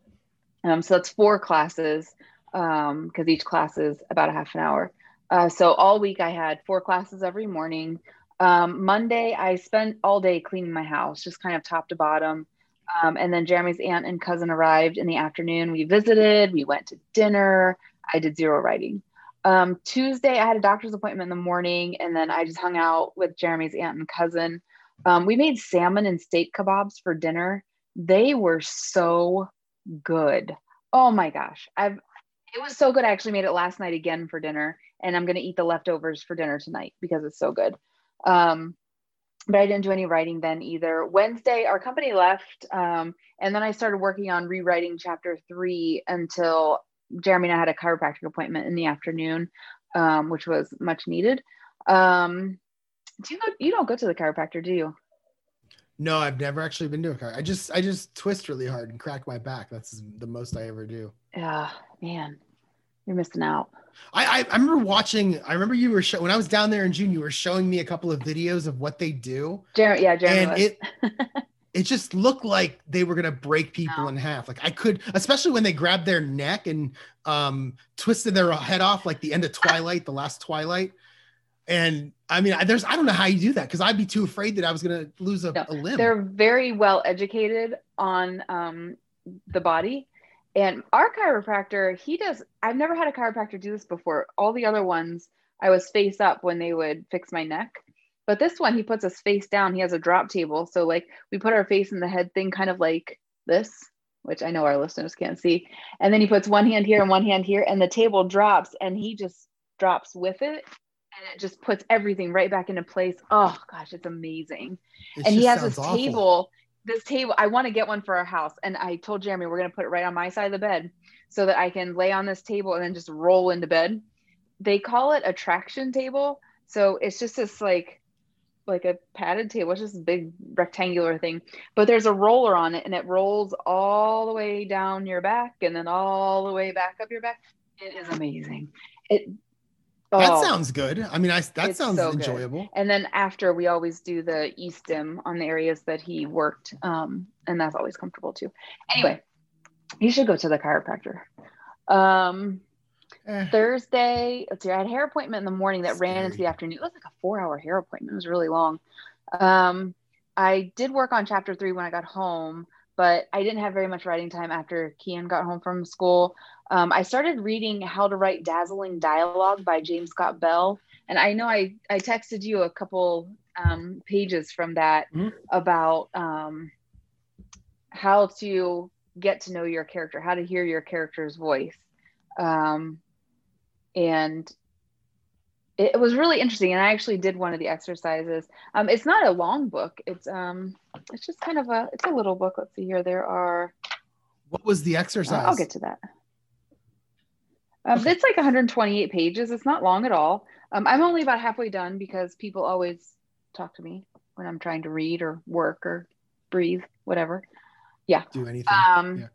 Um, so that's four classes because um, each class is about a half an hour. Uh, so all week I had four classes every morning. Um, Monday I spent all day cleaning my house, just kind of top to bottom. Um, and then Jeremy's aunt and cousin arrived in the afternoon. We visited, we went to dinner. I did zero writing. Um, Tuesday I had a doctor's appointment in the morning, and then I just hung out with Jeremy's aunt and cousin. Um, we made salmon and steak kebabs for dinner. They were so good. Oh my gosh, I've it was so good. I actually made it last night again for dinner and I'm to eat the leftovers for dinner tonight because it's so good. Um, but I didn't do any writing then either. Wednesday, our company left, um, and then I started working on rewriting chapter three until Jeremy and I had a chiropractic appointment in the afternoon, um, which was much needed. Um, do you go, you don't go to the chiropractor, do you? No, I've never actually been to a car. I just I just twist really hard and crack my back. That's the most I ever do. Yeah, man, you're missing out. I, I, I remember watching. I remember you were show, when I was down there in June. You were showing me a couple of videos of what they do. Jer- yeah, Jeremy and it it just looked like they were gonna break people no. in half. Like I could, especially when they grabbed their neck and um twisted their head off, like the end of Twilight, the last Twilight. And I mean, there's I don't know how you do that because I'd be too afraid that I was gonna lose a, no, a limb. They're very well educated on um, the body and our chiropractor, he does, I've never had a chiropractor do this before. All the other ones, I was face up when they would fix my neck. But this one, he puts us face down. He has a drop table. So, like, we put our face in the head thing kind of like this, which I know our listeners can't see. And then he puts one hand here and one hand here, and the table drops, and he just drops with it. And it just puts everything right back into place. Oh, gosh, it's amazing. It and he has this awful. table this table i want to get one for our house and i told jeremy we're going to put it right on my side of the bed so that i can lay on this table and then just roll into bed they call it a traction table so it's just this like like a padded table it's just a big rectangular thing but there's a roller on it and it rolls all the way down your back and then all the way back up your back it is amazing it Oh, that sounds good. I mean, I that sounds so enjoyable. Good. And then after, we always do the e-stim on the areas that he worked, um, and that's always comfortable too. Anyway, you should go to the chiropractor. Um, eh. Thursday, let's see, I had a hair appointment in the morning that Scary. ran into the afternoon. It was like a four-hour hair appointment. It was really long. Um, I did work on chapter three when I got home, but I didn't have very much writing time after Kian got home from school. Um, I started reading How to Write Dazzling Dialogue by James Scott Bell. And I know I, I texted you a couple um, pages from that mm-hmm. about um, how to get to know your character, how to hear your character's voice. Um, and it was really interesting and i actually did one of the exercises. Um, it's not a long book. It's um it's just kind of a it's a little book. Let's see here. There are what was the exercise? I'll get to that. Um, okay. it's like 128 pages. It's not long at all. Um, i'm only about halfway done because people always talk to me when i'm trying to read or work or breathe whatever. Yeah. Do anything. Um yeah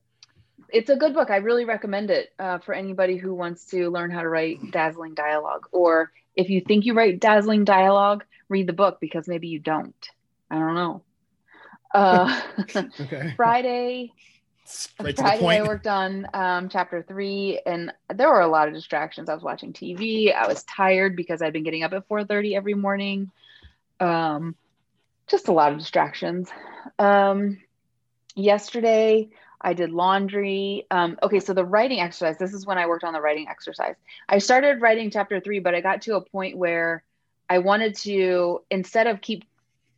it's a good book. I really recommend it uh, for anybody who wants to learn how to write dazzling dialogue. Or if you think you write dazzling dialogue, read the book because maybe you don't. I don't know. Uh, okay. Friday, right Friday I worked on um, chapter three, and there were a lot of distractions. I was watching TV. I was tired because I'd been getting up at 4:30 every morning. Um, just a lot of distractions. Um, yesterday I did laundry. Um, okay, so the writing exercise, this is when I worked on the writing exercise. I started writing chapter three, but I got to a point where I wanted to, instead of keep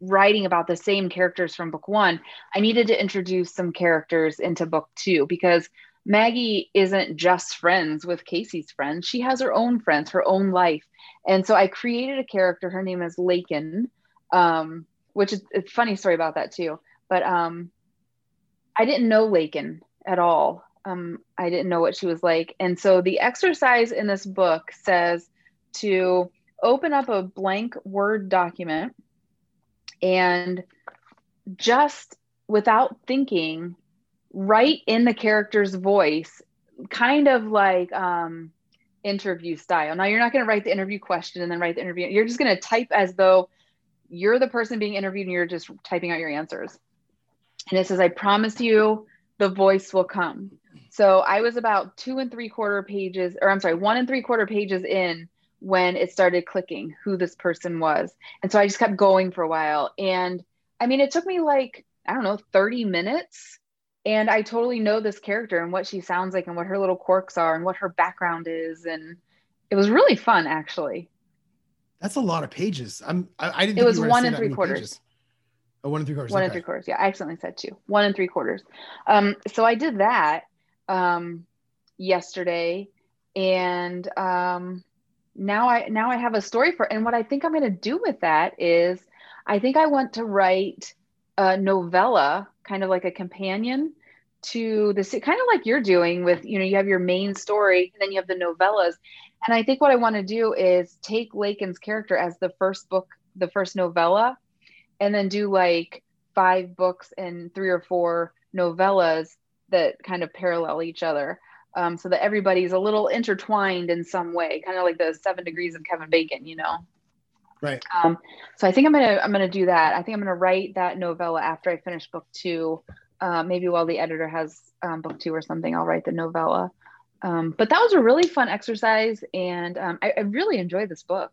writing about the same characters from book one, I needed to introduce some characters into book two because Maggie isn't just friends with Casey's friends. She has her own friends, her own life. And so I created a character. Her name is Lakin, um, which is a funny story about that too. But um, I didn't know Lakin at all. Um, I didn't know what she was like. And so the exercise in this book says to open up a blank Word document and just without thinking, write in the character's voice, kind of like um, interview style. Now, you're not going to write the interview question and then write the interview. You're just going to type as though you're the person being interviewed and you're just typing out your answers. And it says, I promise you the voice will come. So I was about two and three quarter pages, or I'm sorry, one and three quarter pages in when it started clicking who this person was. And so I just kept going for a while. And I mean, it took me like, I don't know, 30 minutes. And I totally know this character and what she sounds like and what her little quirks are and what her background is. And it was really fun, actually. That's a lot of pages. I'm, I, I didn't. It was one and three quarters. Pages. Oh, one and three quarters. One okay. and three quarters. Yeah, I accidentally said two. One and three quarters. Um, so I did that um, yesterday, and um, now I now I have a story for. And what I think I'm going to do with that is, I think I want to write a novella, kind of like a companion to the kind of like you're doing with you know you have your main story and then you have the novellas and i think what i want to do is take lakin's character as the first book the first novella and then do like five books and three or four novellas that kind of parallel each other um, so that everybody's a little intertwined in some way kind of like the seven degrees of kevin bacon you know? Right. Um, so i think i'm gonna i'm gonna do that. I think i'm gonna write that novella after i finish book two uh, maybe while the editor has um, book two or something i'll write the novella. Um, but that was a really fun exercise and um, I, I really enjoyed this book.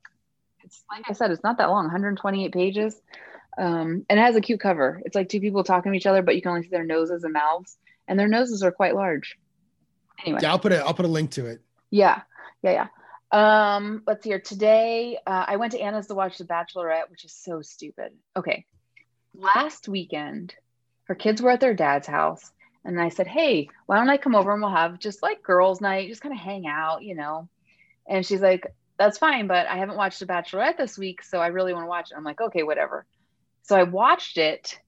It's like i said it's not that long 128 pages um, and it has a cute cover. It's like two people talking to each other, but you can only see their noses and mouths, and their noses are quite large. Anyway, yeah, I'll put a I'll put a link to it. Yeah, yeah, yeah. Um, let's see here. Today, uh, I went to Anna's to watch The Bachelorette, which is so stupid. Okay, last weekend, her kids were at their dad's house, and I said, "Hey, why don't I come over and we'll have just like girls' night, just kind of hang out, you know?" And she's like, "That's fine, but I haven't watched The Bachelorette this week, so I really want to watch it." I'm like, "Okay, whatever." So I watched it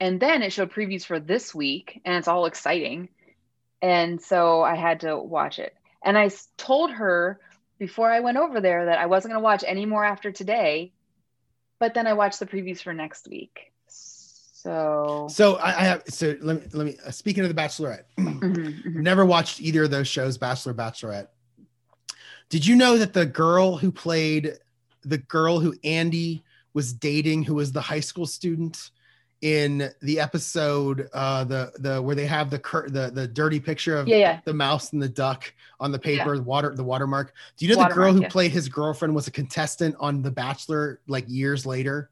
and then it showed previews for this week and it's all exciting. And so I had to watch it. And I told her before I went over there that I wasn't going to watch any more after today. But then I watched the previews for next week. So So I, have so let me let me uh, speaking of the Bachelorette. mm-hmm, mm-hmm. Never watched either of those shows, Bachelor Bachelorette. Did you know that the girl who played the girl who Andy was dating, who was the high school student in the episode, uh, the the where they have the cur- the the dirty picture of Yeah, yeah. the mouse and the duck on the paper, Yeah. the water the watermark. Do you know the girl who played his girlfriend was a contestant on The Bachelor like years later?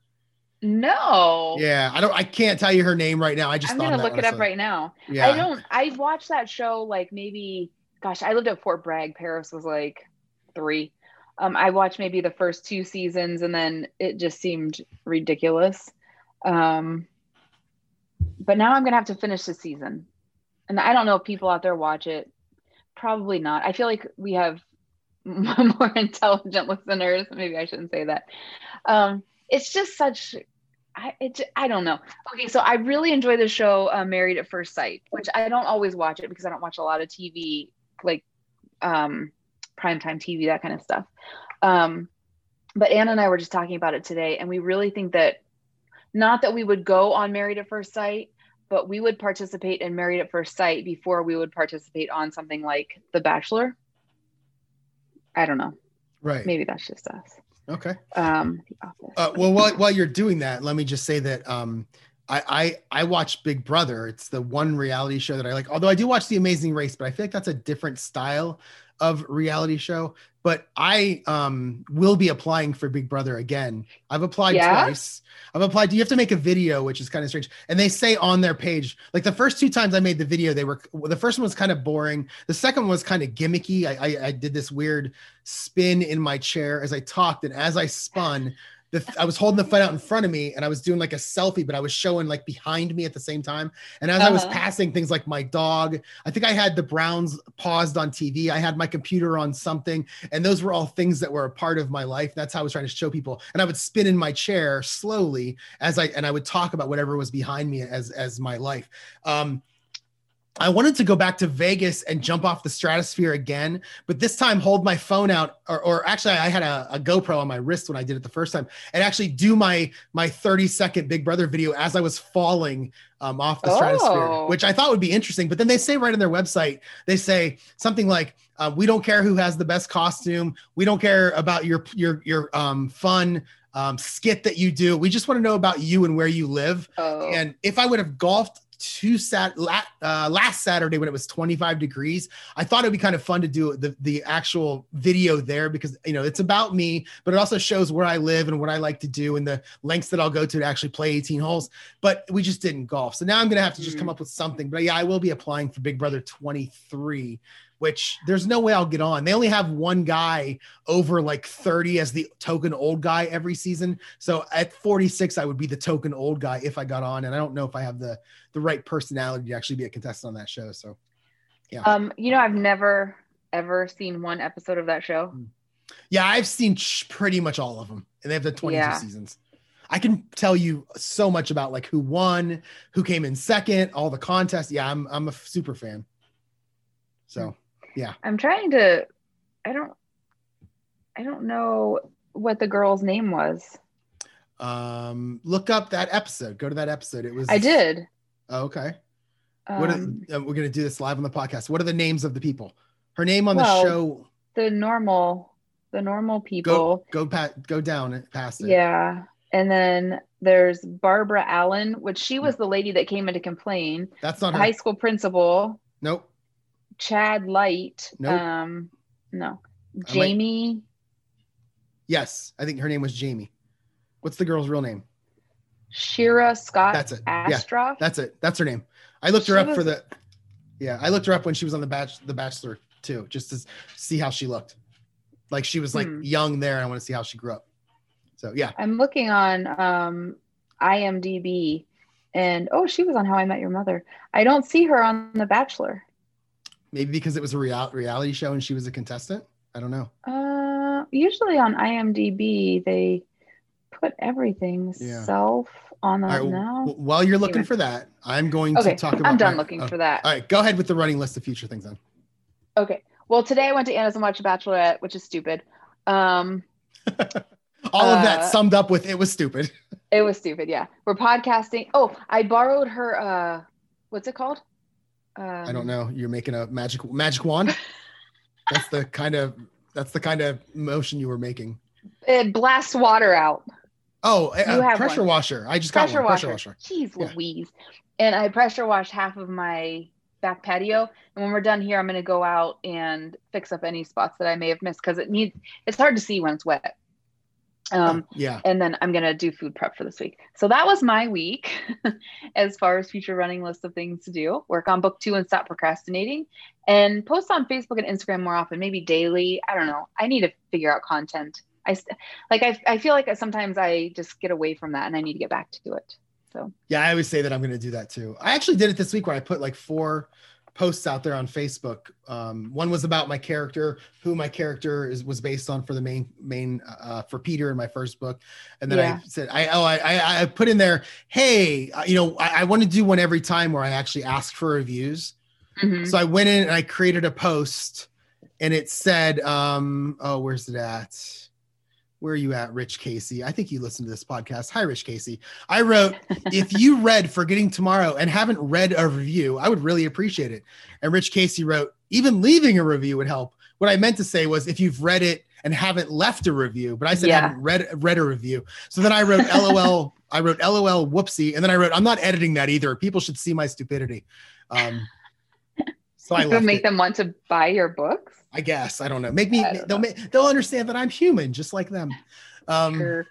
No. Yeah, I don't. I can't tell you her name right now. I just I'm gonna look it up right now. Yeah, I don't. I watched that show like maybe. Gosh, I lived at Fort Bragg. Paris was like three. Um, I watched maybe the first two seasons, and then it just seemed ridiculous. Um, but now I'm gonna have to finish the season, and I don't know if people out there watch it. Probably not. I feel like we have more intelligent listeners. Maybe I shouldn't say that. Um, it's just such I it, I don't know. Okay, so I really enjoy the show uh, Married at First Sight, which I don't always watch it because I don't watch a lot of TV like um primetime TV that kind of stuff. Um but Anna and I were just talking about it today and we really think that not that we would go on Married at First Sight, but we would participate in Married at First Sight before we would participate on something like The Bachelor. I don't know. right. Maybe that's just us. Okay. Um The Office. Uh, well, while, while you're doing that, let me just say that um, I, I I watch Big Brother. It's the one reality show that I like. Although I do watch The Amazing Race, but I feel like that's a different style of reality show. But I um, will be applying for Big Brother again. I've applied Yeah? twice. I've applied. You have to make a video, which is kind of strange. And they say on their page, like the first two times I made the video, they were the first one was kind of boring. The second one was kind of gimmicky. I, I, I did this weird spin in my chair as I talked, and as I spun, the, I was holding the phone out in front of me and I was doing like a selfie, but I was showing like behind me at the same time. And as I was Uh-huh. passing things like my dog, I think I had the Browns paused on TV. I had my computer on something, and those were all things that were a part of my life. That's how I was trying to show people. And I would spin in my chair slowly as I and I would talk about whatever was behind me as as my life. Um, I wanted to go back to Vegas and jump off the stratosphere again, but this time hold my phone out, or, or actually I had a, a GoPro on my wrist when I did it the first time, and actually do my my 30 second Big Brother video as I was falling um, off the stratosphere, Oh. which I thought would be interesting. But then they say right on their website, they say something like, uh, "We don't care who has the best costume. We don't care about your your your um, fun." Um, skit that you do. We just want to know about you and where you live. oh. And if I would have golfed two sat la- uh, last Saturday when it was 25 degrees, I thought it'd be kind of fun to do the the actual video there because you know it's about me, but it also shows where I live and what I like to do and the lengths that I'll go to to actually play 18 holes. But we just didn't golf, so now I'm gonna have to just come up with something. But yeah, I will be applying for Big Brother 23. Which there's no way I'll get on. They only have one guy over like 30 as the token old guy every season. So at 46, I would be the token old guy if I got on. And I don't know if I have the the right personality to actually be a contestant on that show. So yeah. Um, you know, I've never ever seen one episode of that show. yeah, I've seen pretty much all of them, and they have the 22 Yeah. seasons. I can tell you so much about like who won, who came in second, all the contests. Yeah, I'm I'm a super fan. So I'm trying to I don't I don't know what the girl's name was. um look up that episode. Go to that episode. It was I did. Oh, okay. What Um, are, uh, we're gonna do this live on the podcast. What are the names of the people? Her name on Well, the show. the normal the normal people. go pat go down past it. Yeah. And then there's Barbara Allen, which she was the lady that came in to complain. That's not her. high school principal, Nope. Chad Light. Nope. Um, no. might- Jamie. Yes, I think her name was Jamie. What's the girl's real name? Shira Scott That's it. Yeah, That's it. That's her name. I looked her She up for the. Yeah, I looked her up when she was on the batch, the Bachelor too, just to see how she looked. Like she was like Hmm. young there. I want to see how she grew up. So yeah, I'm looking on um, IMDb, and oh, she was on How I Met Your Mother. I don't see her on The Bachelor. Maybe because it was a real, reality show and she was a contestant. I don't know. Uh, usually on IMDb they put everything Yeah. self on that right. now. w- while you're looking Anyway. for that, I'm going Okay, to talk about. I'm done my- looking oh, for that. All right, go ahead with the running list of future things then. Okay. Well, today I went to Anna's and watched Bachelorette, which is stupid. Um, All of that Uh, summed up with it was stupid. it was stupid. Yeah, we're podcasting. Oh, I borrowed her. Uh, what's it called? Um, I don't know. You're making a magic magic wand. That's the kind of That's the kind of motion you were making. It blasts water out. Oh, a, pressure one. washer. I just pressure got one. Washer. Pressure washer. Jeez yeah. Louise. And I pressure washed half of my back patio. And when we're done here, I'm going to go out and fix up any spots that I may have missed because it needs, it's hard to see when it's wet. Um, oh, yeah. And then I'm going to do food prep for this week. So that was my week as far as future running list of things to do work on book two and stop procrastinating and post on Facebook and Instagram more often, maybe daily. I don't know. I need to figure out content. I like, I, I feel like sometimes I just get away from that and I need to get back to do it. So, yeah, I always say that I'm going to do that too. I actually did it this week where I put like four posts out there on Facebook. Um, one was about my character, who my character is was based on for the main main uh, for Peter in my first book, and then yeah. I said I oh I I put in there, hey, uh, you know I, I want to do one every time where I actually ask for reviews. Mm-hmm. So I went in and I created a post, and it said, um, oh where's it at? Where are you at, Rich Casey? I think you listen to this podcast. Hi, Rich Casey. I wrote, if you read Forgetting Tomorrow and haven't read a review, I would really appreciate it. And Rich Casey wrote, even leaving a review would help. What I meant to say was, if you've read it and haven't left a review, but I said yeah. haven't read read a review. So then I wrote LOL. I wrote LOL whoopsie, and then I wrote, I'm not editing that either. People should see my stupidity. Um, so I make it. them want to buy your books. I guess I don't know. Make me they'll make, they'll understand that I'm human just like them. Um, sure.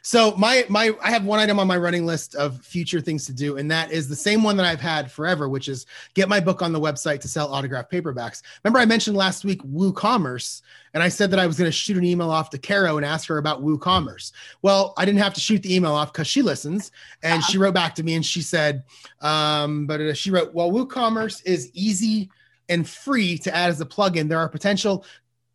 So my my I have one item on my running list of future things to do, and that is the same one that I've had forever, which is get my book on the website to sell autographed paperbacks. Remember, I mentioned last week WooCommerce, and I said that I was going to shoot an email off to Caro and ask her about WooCommerce. Well, I didn't have to shoot the email off because she listens, and uh-huh. she wrote back to me and she said, um, but uh, she wrote, well, WooCommerce is easy and free to add as a plugin, there are potential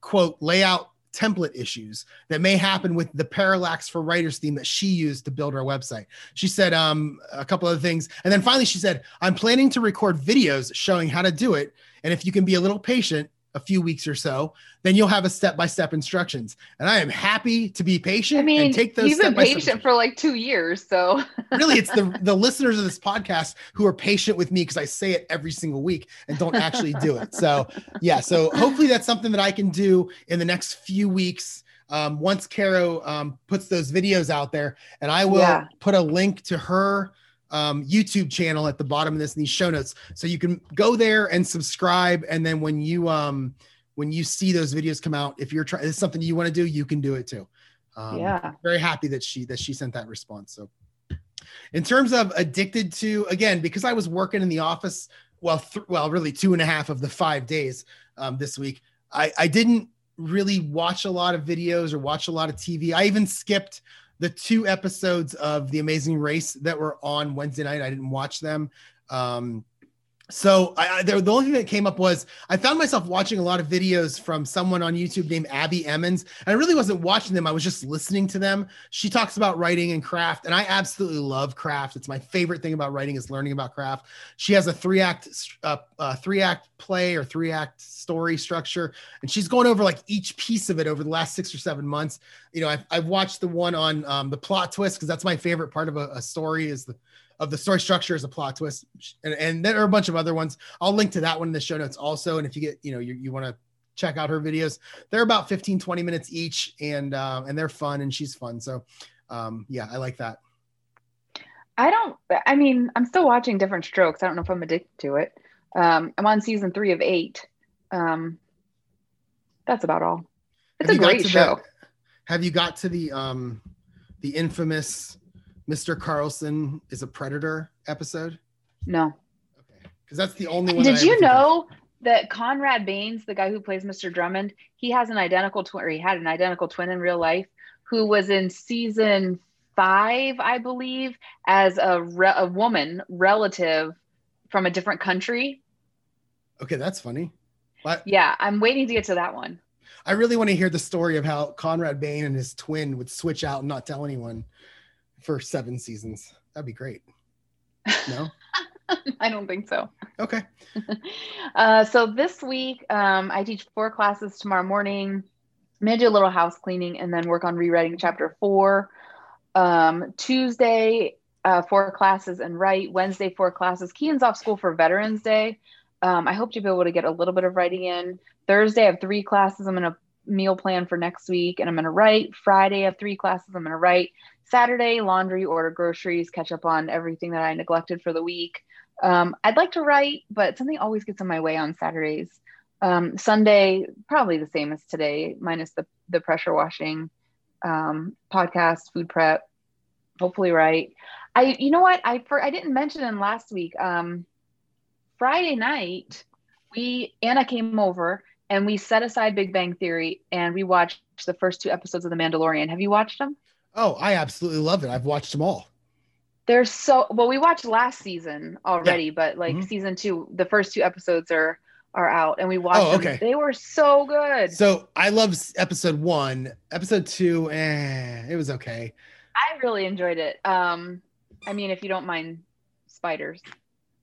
quote layout template issues that may happen with the parallax for writers theme that she used to build our website. She said um, a couple of things. And then finally, she said, I'm planning to record videos showing how to do it. And if you can be a little patient, a few weeks or so, then you'll have a step by step instructions. And I am happy to be patient. I mean, and take those. You've been patient for like two years, so really, it's the the listeners of this podcast who are patient with me because I say it every single week and don't actually do it. So yeah, so hopefully that's something that I can do in the next few weeks. Um, once Caro um, puts those videos out there, and I will yeah. put a link to her um, YouTube channel at the bottom of this in these show notes, so you can go there and subscribe. And then when you um, when you see those videos come out, if you're trying, it's something you want to do, you can do it too. Um, yeah, very happy that she that she sent that response. So, in terms of addicted to, again, because I was working in the office, well, th- well, really two and a half of the five days um, this week, I I didn't really watch a lot of videos or watch a lot of TV. I even skipped the two episodes of The Amazing Race that were on Wednesday night. I didn't watch them. Um, so I, I, the, only thing that came up was I found myself watching a lot of videos from someone on YouTube named Abbie Emmons. And I really wasn't watching them. I was just listening to them. She talks about writing and craft, and I absolutely love craft. It's my favorite thing about writing is learning about craft. She has a three act, uh, uh, three act play or three act story structure, and she's going over like each piece of it over the last six or seven months. You know, I've, I've watched the one on um, the plot twist because that's my favorite part of a, a story is the of the story structure as a plot twist. And, and there are a bunch of other ones. I'll link to that one in the show notes also. And if you get, you know, you, you want to check out her videos, they're about 15, 20 minutes each and, uh, and they're fun and she's fun. So um, yeah, I like that. I don't, I mean, I'm still watching different strokes. I don't know if I'm addicted to it. Um, I'm on season three of eight. Um, that's about all. It's have a great show. The, have you got to the, um, the infamous Mr. Carlson is a predator episode? No. Okay. Because that's the only one. Did you know that Conrad Baines, the guy who plays Mr. Drummond, he has an identical twin, or he had an identical twin in real life, who was in season five, I believe, as a, re- a woman relative from a different country. Okay, that's funny. What? Yeah, I'm waiting to get to that one. I really want to hear the story of how Conrad Bain and his twin would switch out and not tell anyone for seven seasons. That'd be great. No? I don't think so. Okay. uh, so this week, um, I teach four classes tomorrow morning. I'm going to do a little house cleaning and then work on rewriting chapter four. Um, Tuesday, uh, four classes and write. Wednesday, four classes. Keaton's off school for Veterans Day. Um, I hope to be able to get a little bit of writing in. Thursday, I have three classes. I'm going to meal plan for next week and I'm going to write. Friday, I have three classes I'm going to write. Saturday, laundry, order groceries, catch up on everything that I neglected for the week. Um, I'd like to write, but something always gets in my way on Saturdays. Um, Sunday, probably the same as today, minus the, the pressure washing, um, podcast, food prep, hopefully right. I, you know what? I, for, I didn't mention in last week, um, Friday night, we, Anna came over and we set aside Big Bang Theory and we watched the first two episodes of The Mandalorian. Have you watched them? Oh, I absolutely love it. I've watched them all. They're so well. We watched last season already, yeah. but like mm-hmm. season two, the first two episodes are are out, and we watched. Oh, okay. Them. They were so good. So I love episode one. Episode two, eh, it was okay. I really enjoyed it. Um, I mean, if you don't mind spiders.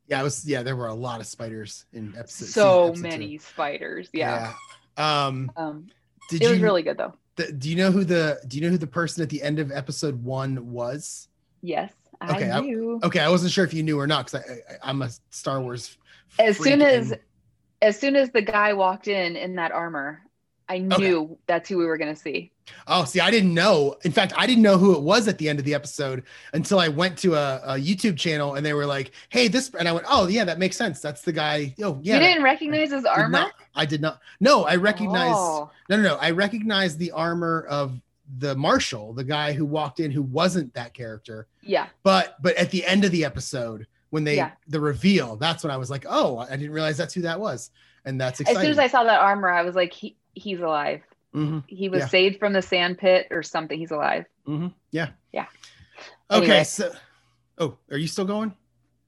Yeah, it was. Yeah, there were a lot of spiders in episode. So episode many two. spiders. Yeah. yeah. Um, um, did it you, was really good though. The, do you know who the Do you know who the person at the end of episode one was? Yes. Okay, I I, okay, I wasn't sure if you knew or not because I, am a Star Wars. As soon as, and... as soon as the guy walked in in that armor, I knew okay. that's who we were going to see. Oh, see, I didn't know. In fact, I didn't know who it was at the end of the episode until I went to a, a YouTube channel and they were like, "Hey, this," and I went, "Oh, yeah, that makes sense. That's the guy." Oh, yeah. You didn't recognize his armor? Did not, I did not. No, I recognize. Oh. No, no, no. I recognize the armor of the marshal, the guy who walked in who wasn't that character. Yeah. But but at the end of the episode, when they yeah. the reveal, that's when I was like, oh, I didn't realize that's who that was, and that's exciting. As soon as I saw that armor, I was like, he he's alive. Mm-hmm. He was yeah. saved from the sand pit or something. He's alive. Mm-hmm. Yeah. Yeah. Okay. Anyway. So, oh, are you still going?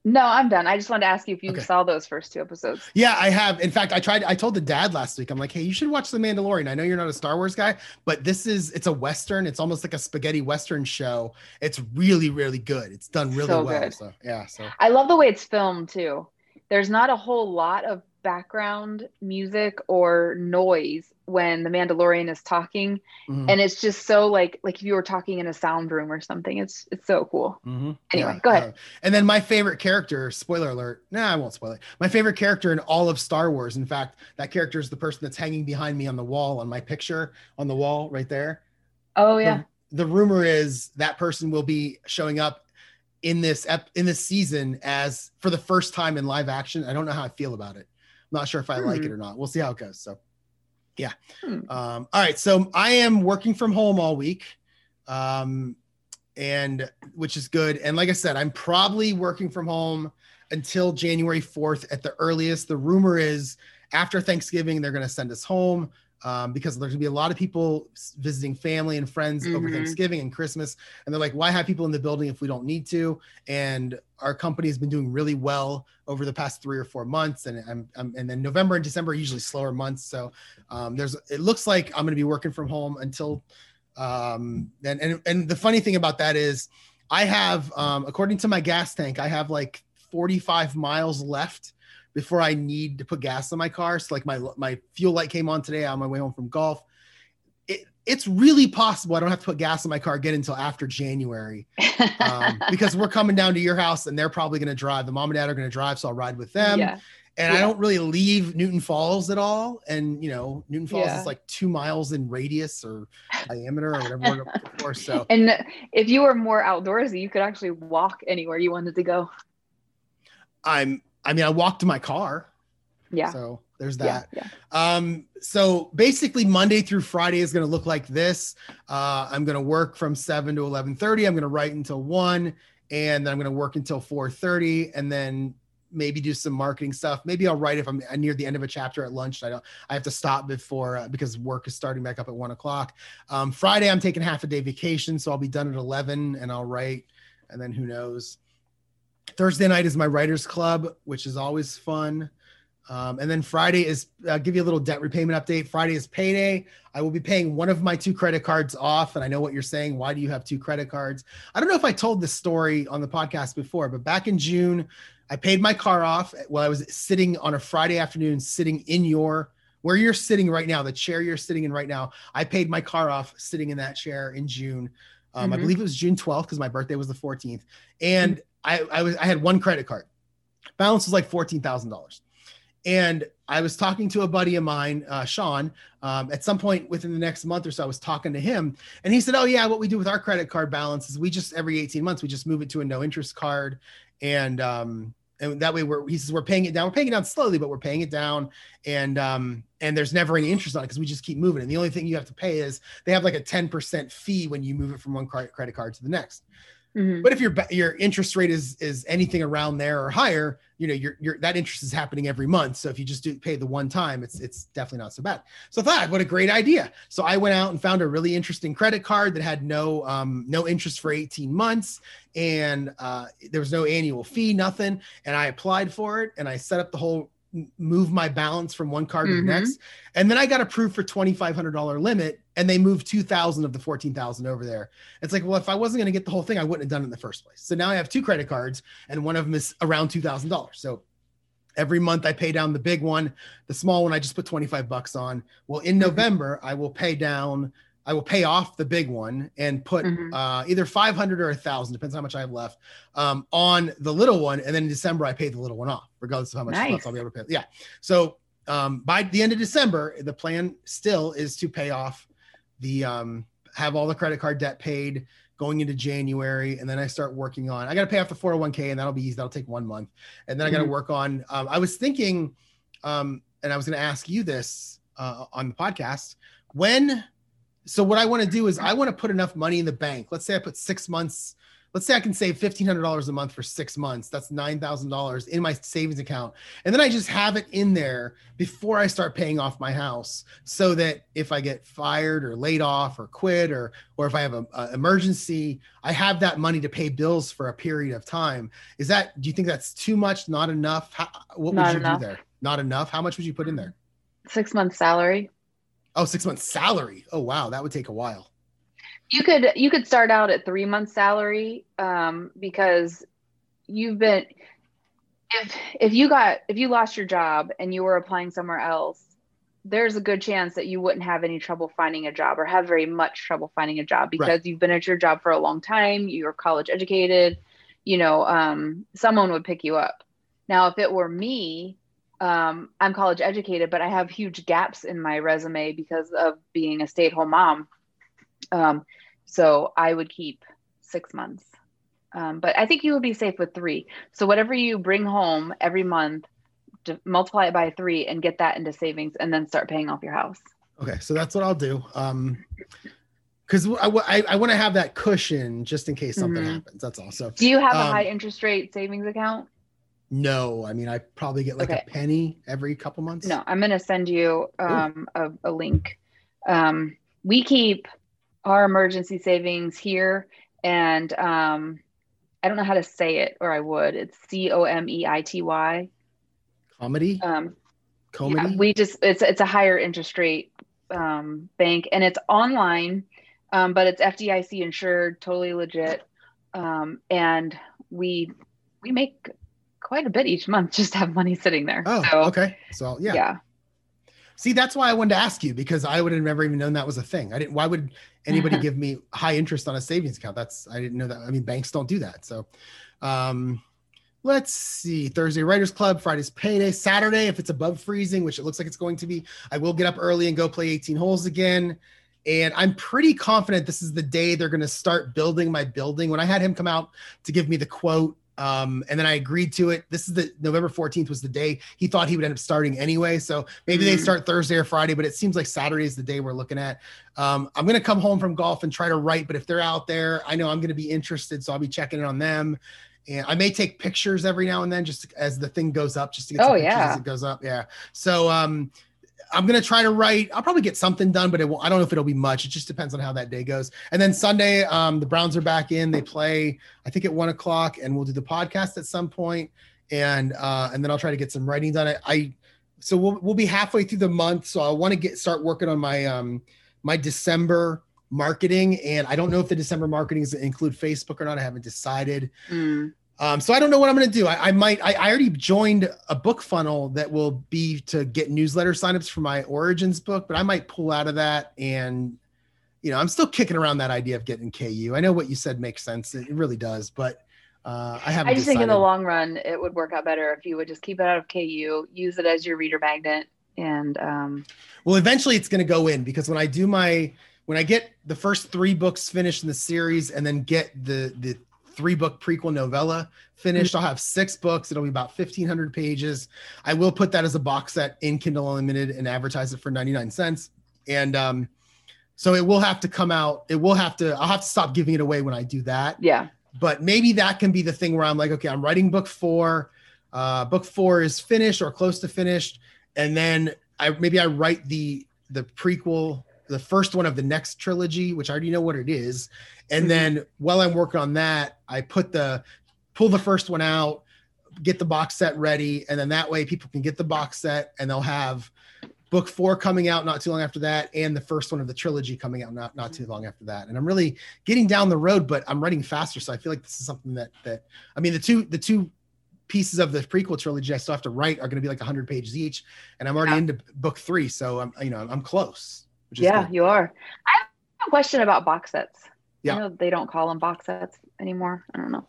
No, I'm done. I just wanted to ask you if you okay. saw those first two episodes. Yeah, I have. In fact, I tried. I told the dad last week. I'm like, hey, you should watch The Mandalorian. I know you're not a Star Wars guy, but this is. It's a western. It's almost like a spaghetti western show. It's really, really good. It's done really so well. Good. So yeah. So I love the way it's filmed too. There's not a whole lot of background music or noise when the Mandalorian is talking, mm-hmm. and it's just so like like if you were talking in a sound room or something. It's it's so cool. Mm-hmm. Anyway, yeah. go ahead. Uh, and then my favorite character, spoiler alert. Nah, I won't spoil it. My favorite character in all of Star Wars. In fact, that character is the person that's hanging behind me on the wall on my picture on the wall right there. Oh yeah. The, the rumor is that person will be showing up in this ep- in this season as for the first time in live action. I don't know how I feel about it. Not sure if I mm-hmm. like it hmm. or not. We'll see how it goes. So yeah. Hmm. Um, all right. So I am working from home all week. Um, and which is good. And like I said, I'm probably working from home until January 4th at the earliest. The rumor is after Thanksgiving, they're going to send us home um, because there's gonna be a lot of people visiting family and friends mm-hmm. over Thanksgiving and Christmas, and they're like, "Why have people in the building if we don't need to?" And our company has been doing really well over the past three or four months, and I'm, I'm and then November and December are usually slower months. So um, there's it looks like I'm gonna be working from home until um, and and and the funny thing about that is I have um, according to my gas tank, I have like 45 miles left before I need to put gas in my car. So like my my fuel light came on today on my way home from golf. It, it's really possible I don't have to put gas in my car again until after January um, because we're coming down to your house and they're probably going to drive. The mom and dad are going to drive, so I'll ride with them. Yeah. And yeah. I don't really leave Newton Falls at all. And you know, Newton Falls yeah. is like two miles in radius or diameter or whatever. So and if you were more outdoorsy, you could actually walk anywhere you wanted to go. I'm I mean, I walked to my car. Yeah. So there's that. Yeah, yeah. Um, so basically Monday through Friday is going to look like this. Uh, I'm going to work from seven to 1130. I'm going to write until one and then I'm going to work until 430 and then maybe do some marketing stuff. Maybe I'll write if I'm near the end of a chapter at lunch. I don't, I have to stop before uh, because work is starting back up at one o'clock. Um, Friday, I'm taking half a day vacation. So I'll be done at 11 and I'll write and then who knows. Thursday night is my writers club, which is always fun. Um, and then Friday is I'll give you a little debt repayment update. Friday is payday. I will be paying one of my two credit cards off. And I know what you're saying. Why do you have two credit cards? I don't know if I told this story on the podcast before, but back in June, I paid my car off while I was sitting on a Friday afternoon, sitting in your where you're sitting right now, the chair you're sitting in right now. I paid my car off sitting in that chair in June. Um, mm-hmm. I believe it was June 12th because my birthday was the 14th. And I, I was I had one credit card. Balance was like fourteen thousand dollars, And I was talking to a buddy of mine, uh, Sean, um, at some point within the next month or so. I was talking to him, and he said, "Oh yeah, what we do with our credit card balance is we just every 18 months we just move it to a no interest card, and um, and that way we're he says we're paying it down. We're paying it down slowly, but we're paying it down, and um, and there's never any interest on it because we just keep moving. And the only thing you have to pay is they have like a 10% fee when you move it from one credit card to the next." But if your your interest rate is is anything around there or higher, you know your your that interest is happening every month. So if you just do pay the one time, it's it's definitely not so bad. So I thought, what a great idea. So I went out and found a really interesting credit card that had no um no interest for 18 months, and uh, there was no annual fee, nothing. And I applied for it, and I set up the whole move my balance from one card mm-hmm. to the mm-hmm. next. And then I got approved for $2,500 limit and they moved 2000 of the 14,000 over there. It's like, well, if I wasn't going to get the whole thing, I wouldn't have done it in the first place. So now I have two credit cards and one of them is around $2,000. So every month I pay down the big one, the small one I just put 25 bucks on. Well, in mm-hmm. November I will pay down I will pay off the big one and put mm-hmm. uh, either 500 or a thousand, depends how much I have left, um, on the little one. And then in December, I pay the little one off, regardless of how much nice. I'll be able to pay. Yeah. So um, by the end of December, the plan still is to pay off the, um, have all the credit card debt paid going into January. And then I start working on, I got to pay off the 401k and that'll be easy. That'll take one month. And then I got to mm-hmm. work on, um, I was thinking, um, and I was going to ask you this uh, on the podcast when, so what I want to do is I want to put enough money in the bank. Let's say I put six months. Let's say I can save fifteen hundred dollars a month for six months. That's nine thousand dollars in my savings account, and then I just have it in there before I start paying off my house, so that if I get fired or laid off or quit or or if I have an emergency, I have that money to pay bills for a period of time. Is that? Do you think that's too much? Not enough? How, what not would you enough. do there? Not enough. How much would you put in there? Six months salary. Oh, six months salary. Oh wow, that would take a while. You could you could start out at three months salary um, because you've been if if you got if you lost your job and you were applying somewhere else, there's a good chance that you wouldn't have any trouble finding a job or have very much trouble finding a job because right. you've been at your job for a long time. You're college educated. You know, um, someone would pick you up. Now, if it were me, um, I'm college educated, but I have huge gaps in my resume because of being a stay at home mom. Um, so I would keep six months. Um, but I think you would be safe with three. So whatever you bring home every month, multiply it by three and get that into savings and then start paying off your house. Okay. So that's what I'll do. Um, because I, I, I want to have that cushion just in case something mm-hmm. happens. That's all. So, do you have um, a high interest rate savings account? No, I mean I probably get like okay. a penny every couple months. No, I'm gonna send you um, a, a, link. Um, we keep our emergency savings here, and um, I don't know how to say it, or I would. It's C O M E I T Y. Comedy. Um, Comedy. Yeah, we just it's it's a higher interest rate um, bank, and it's online, um, but it's FDIC insured, totally legit, um, and we we make quite a bit each month just to have money sitting there. Oh, so, okay. So yeah. Yeah. See, that's why I wanted to ask you because I would have never even known that was a thing. I didn't. Why would anybody give me high interest on a savings account? That's I didn't know that. I mean, banks don't do that. So, um, let's see. Thursday Writers Club, Friday's payday, Saturday if it's above freezing, which it looks like it's going to be. I will get up early and go play 18 holes again. And I'm pretty confident this is the day they're going to start building my building. When I had him come out to give me the quote um, and then I agreed to it. This is the November 14th was the day he thought he would end up starting anyway. So maybe mm. they start Thursday or Friday, but it seems like Saturday is the day we're looking at. Um, I'm going to come home from golf and try to write, but if they're out there, I know I'm going to be interested. So I'll be checking in on them. And I may take pictures every now and then just as the thing goes up, just to get oh, yeah. as it goes up. Yeah. So, um, I'm gonna try to write. I'll probably get something done, but it will, I don't know if it'll be much. It just depends on how that day goes. And then Sunday, um, the Browns are back in. They play, I think, at one o'clock, and we'll do the podcast at some point. And uh, and then I'll try to get some writing done. I, I so we'll we'll be halfway through the month, so I want to get start working on my um my December marketing, and I don't know if the December marketing is include Facebook or not. I haven't decided. Mm. Um, so I don't know what I'm going to do. I, I might, I, I, already joined a BookFunnel that will be to get newsletter signups for my origins book, but I might pull out of that. And, you know, I'm still kicking around that idea of getting KU. I know what you said makes sense. It really does, but Uh, I have. I just decided. think in the long run, it would work out better if you would just keep it out of KU, use it as your reader magnet, and. Um, well, eventually, it's going to go in because when I do my when I get the first three books finished in the series, and then get the the three book prequel novella finished. I'll have six books. It'll be about 1500 pages. I will put that as a box set in Kindle Unlimited and advertise it for 99 cents. And um, so it will have to come out. It will have to, I'll have to stop giving it away when I do that. Yeah. But maybe that can be the thing where I'm like, okay, I'm writing book four. Uh, book four is finished or close to finished. And then I maybe I write the the prequel the first one of the next trilogy, which I already know what it is. And mm-hmm. then while I'm working on that, I put the pull the first one out, get the box set ready, and then that way people can get the box set and they'll have book four coming out not too long after that, and the first one of the trilogy coming out not not too long after that. And I'm really getting down the road, but I'm writing faster, so I feel like this is something that that I mean the two the two pieces of the prequel trilogy I still have to write are going to be like 100 pages each, and I'm already yeah. into book three, so I'm you know I'm close yeah, good. you are. I have a question about box sets. Yeah. I know they don't call them box sets anymore. I don't know.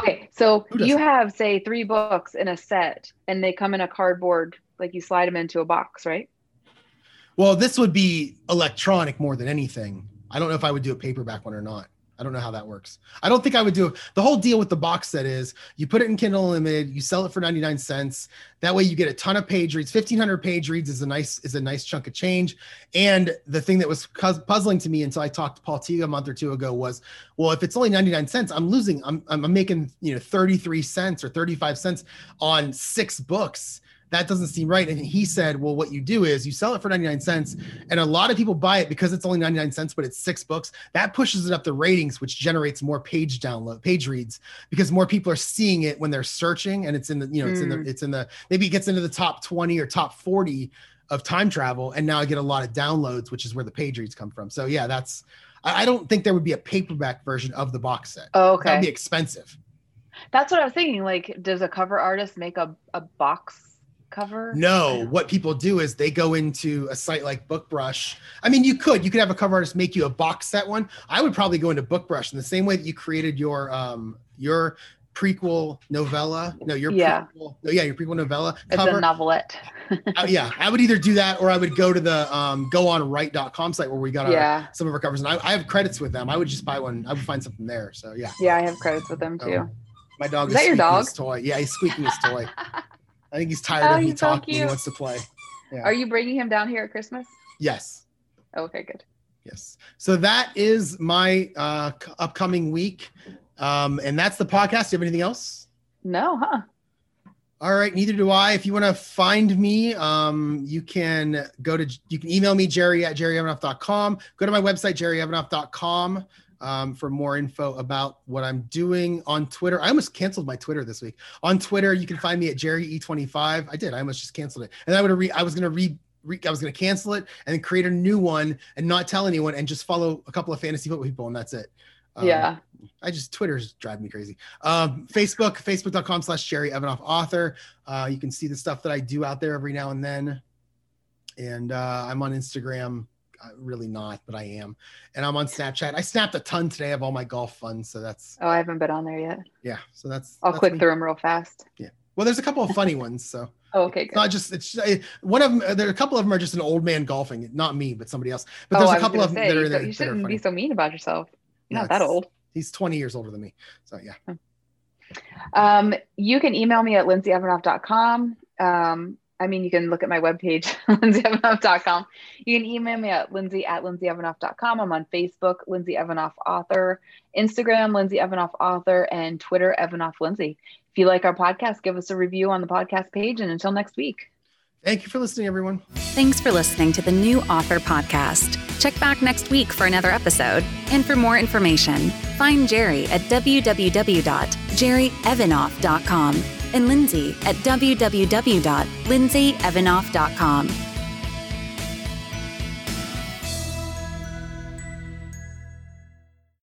Okay, so you have say three books in a set, and they come in a cardboard, like you slide them into a box, right? Well, this would be electronic more than anything. I don't know if I would do a paperback one or not. I don't know how that works. I don't think I would do it. The whole deal with the box set is you put it in Kindle Unlimited, you sell it for 99 cents. That way you get a ton of page reads. 1500 page reads is a nice is a nice chunk of change. And the thing that was puzzling to me until I talked to Paul Teague a month or two ago was, well, if it's only 99 cents, I'm losing I'm I'm making, you know, 33 cents or 35 cents on six books that doesn't seem right. And he said, well, what you do is you sell it for 99 cents, and a lot of people buy it because it's only 99 cents, but it's six books. That pushes it up the ratings, which generates more page download, page reads, because more people are seeing it when they're searching, and it's in the, you know, it's mm. in the, mm. it's in the, maybe it gets into the top 20 or top 40 of time travel, and now I get a lot of downloads, which is where the page reads come from. So yeah, that's. I don't think there would be a paperback version of the box set. Oh, okay. That would be expensive. That's what I was thinking. Like, does a cover artist make a, a box cover? No, what people do is they go into a site like BookBrush. I mean, you could you could have a cover artist make you a box set one. I would probably go into BookBrush in the same way that you created your um your prequel novella. No, your yeah. prequel. No, yeah, your prequel novella cover. It's a novelette. uh, yeah, I would either do that or I would go to the um, goonwrite.com site where we got our, some of our covers, and I, I, have credits with them. I would just buy one. I would find something there. So yeah. Yeah, I have credits with them too. my dog is, is that your dog? His toy. Yeah, he's squeaking his toy. I think he's tired oh, of me talking. So he wants to play. Yeah. Are you bringing him down here at Christmas? Yes. okay, good. Yes. So that is my uh, upcoming week. Um, and that's the podcast. Do you have anything else? No, huh? All right, neither do I. If you want to find me, um, you can go to you can email me jerry at jerryevanoff.com. Go to my website jerryevanoff.com um, for more info about what I'm doing on Twitter. I almost canceled my Twitter this week. On Twitter, you can find me at Jerry E25. I did. I almost just canceled it, and I would re- I was gonna re- I was gonna cancel it and then create a new one and not tell anyone and just follow a couple of fantasy football people and that's it. Um, yeah. I just Twitter's driving me crazy. Um, Facebook, facebook.com slash Jerry Evanoff author. Uh, you can see the stuff that I do out there every now and then. And uh, I'm on Instagram really not, but I am. And I'm on Snapchat. I snapped a ton today of all my golf funds, so that's. Oh, I haven't been on there yet. Yeah, so that's. I'll that's click me. through them real fast. Yeah. Well, there's a couple of funny ones, so. Oh, okay. Good. Not just it's one of them. There are a couple of them are just an old man golfing, not me, but somebody else. But there's oh, a couple of them that are there. You shouldn't be so mean about yourself. You're not that old. He's 20 years older than me, so yeah. Um, you can email me at lindsayevanoff.com. Um, I mean, you can look at my webpage, lindsayevanoff.com. You can email me at lindsay at lindsayevanoff.com. I'm on Facebook, Lindsay Evanoff Author, Instagram, Lindsay Evanoff Author, and Twitter, Evanoff Lindsay. If you like our podcast, give us a review on the podcast page. And until next week. Thank you for listening, everyone. Thanks for listening to the New Author Podcast. Check back next week for another episode. And for more information, find Jerry at www.jerryevanoff.com and Lindsay at www.lindsayevanoff.com.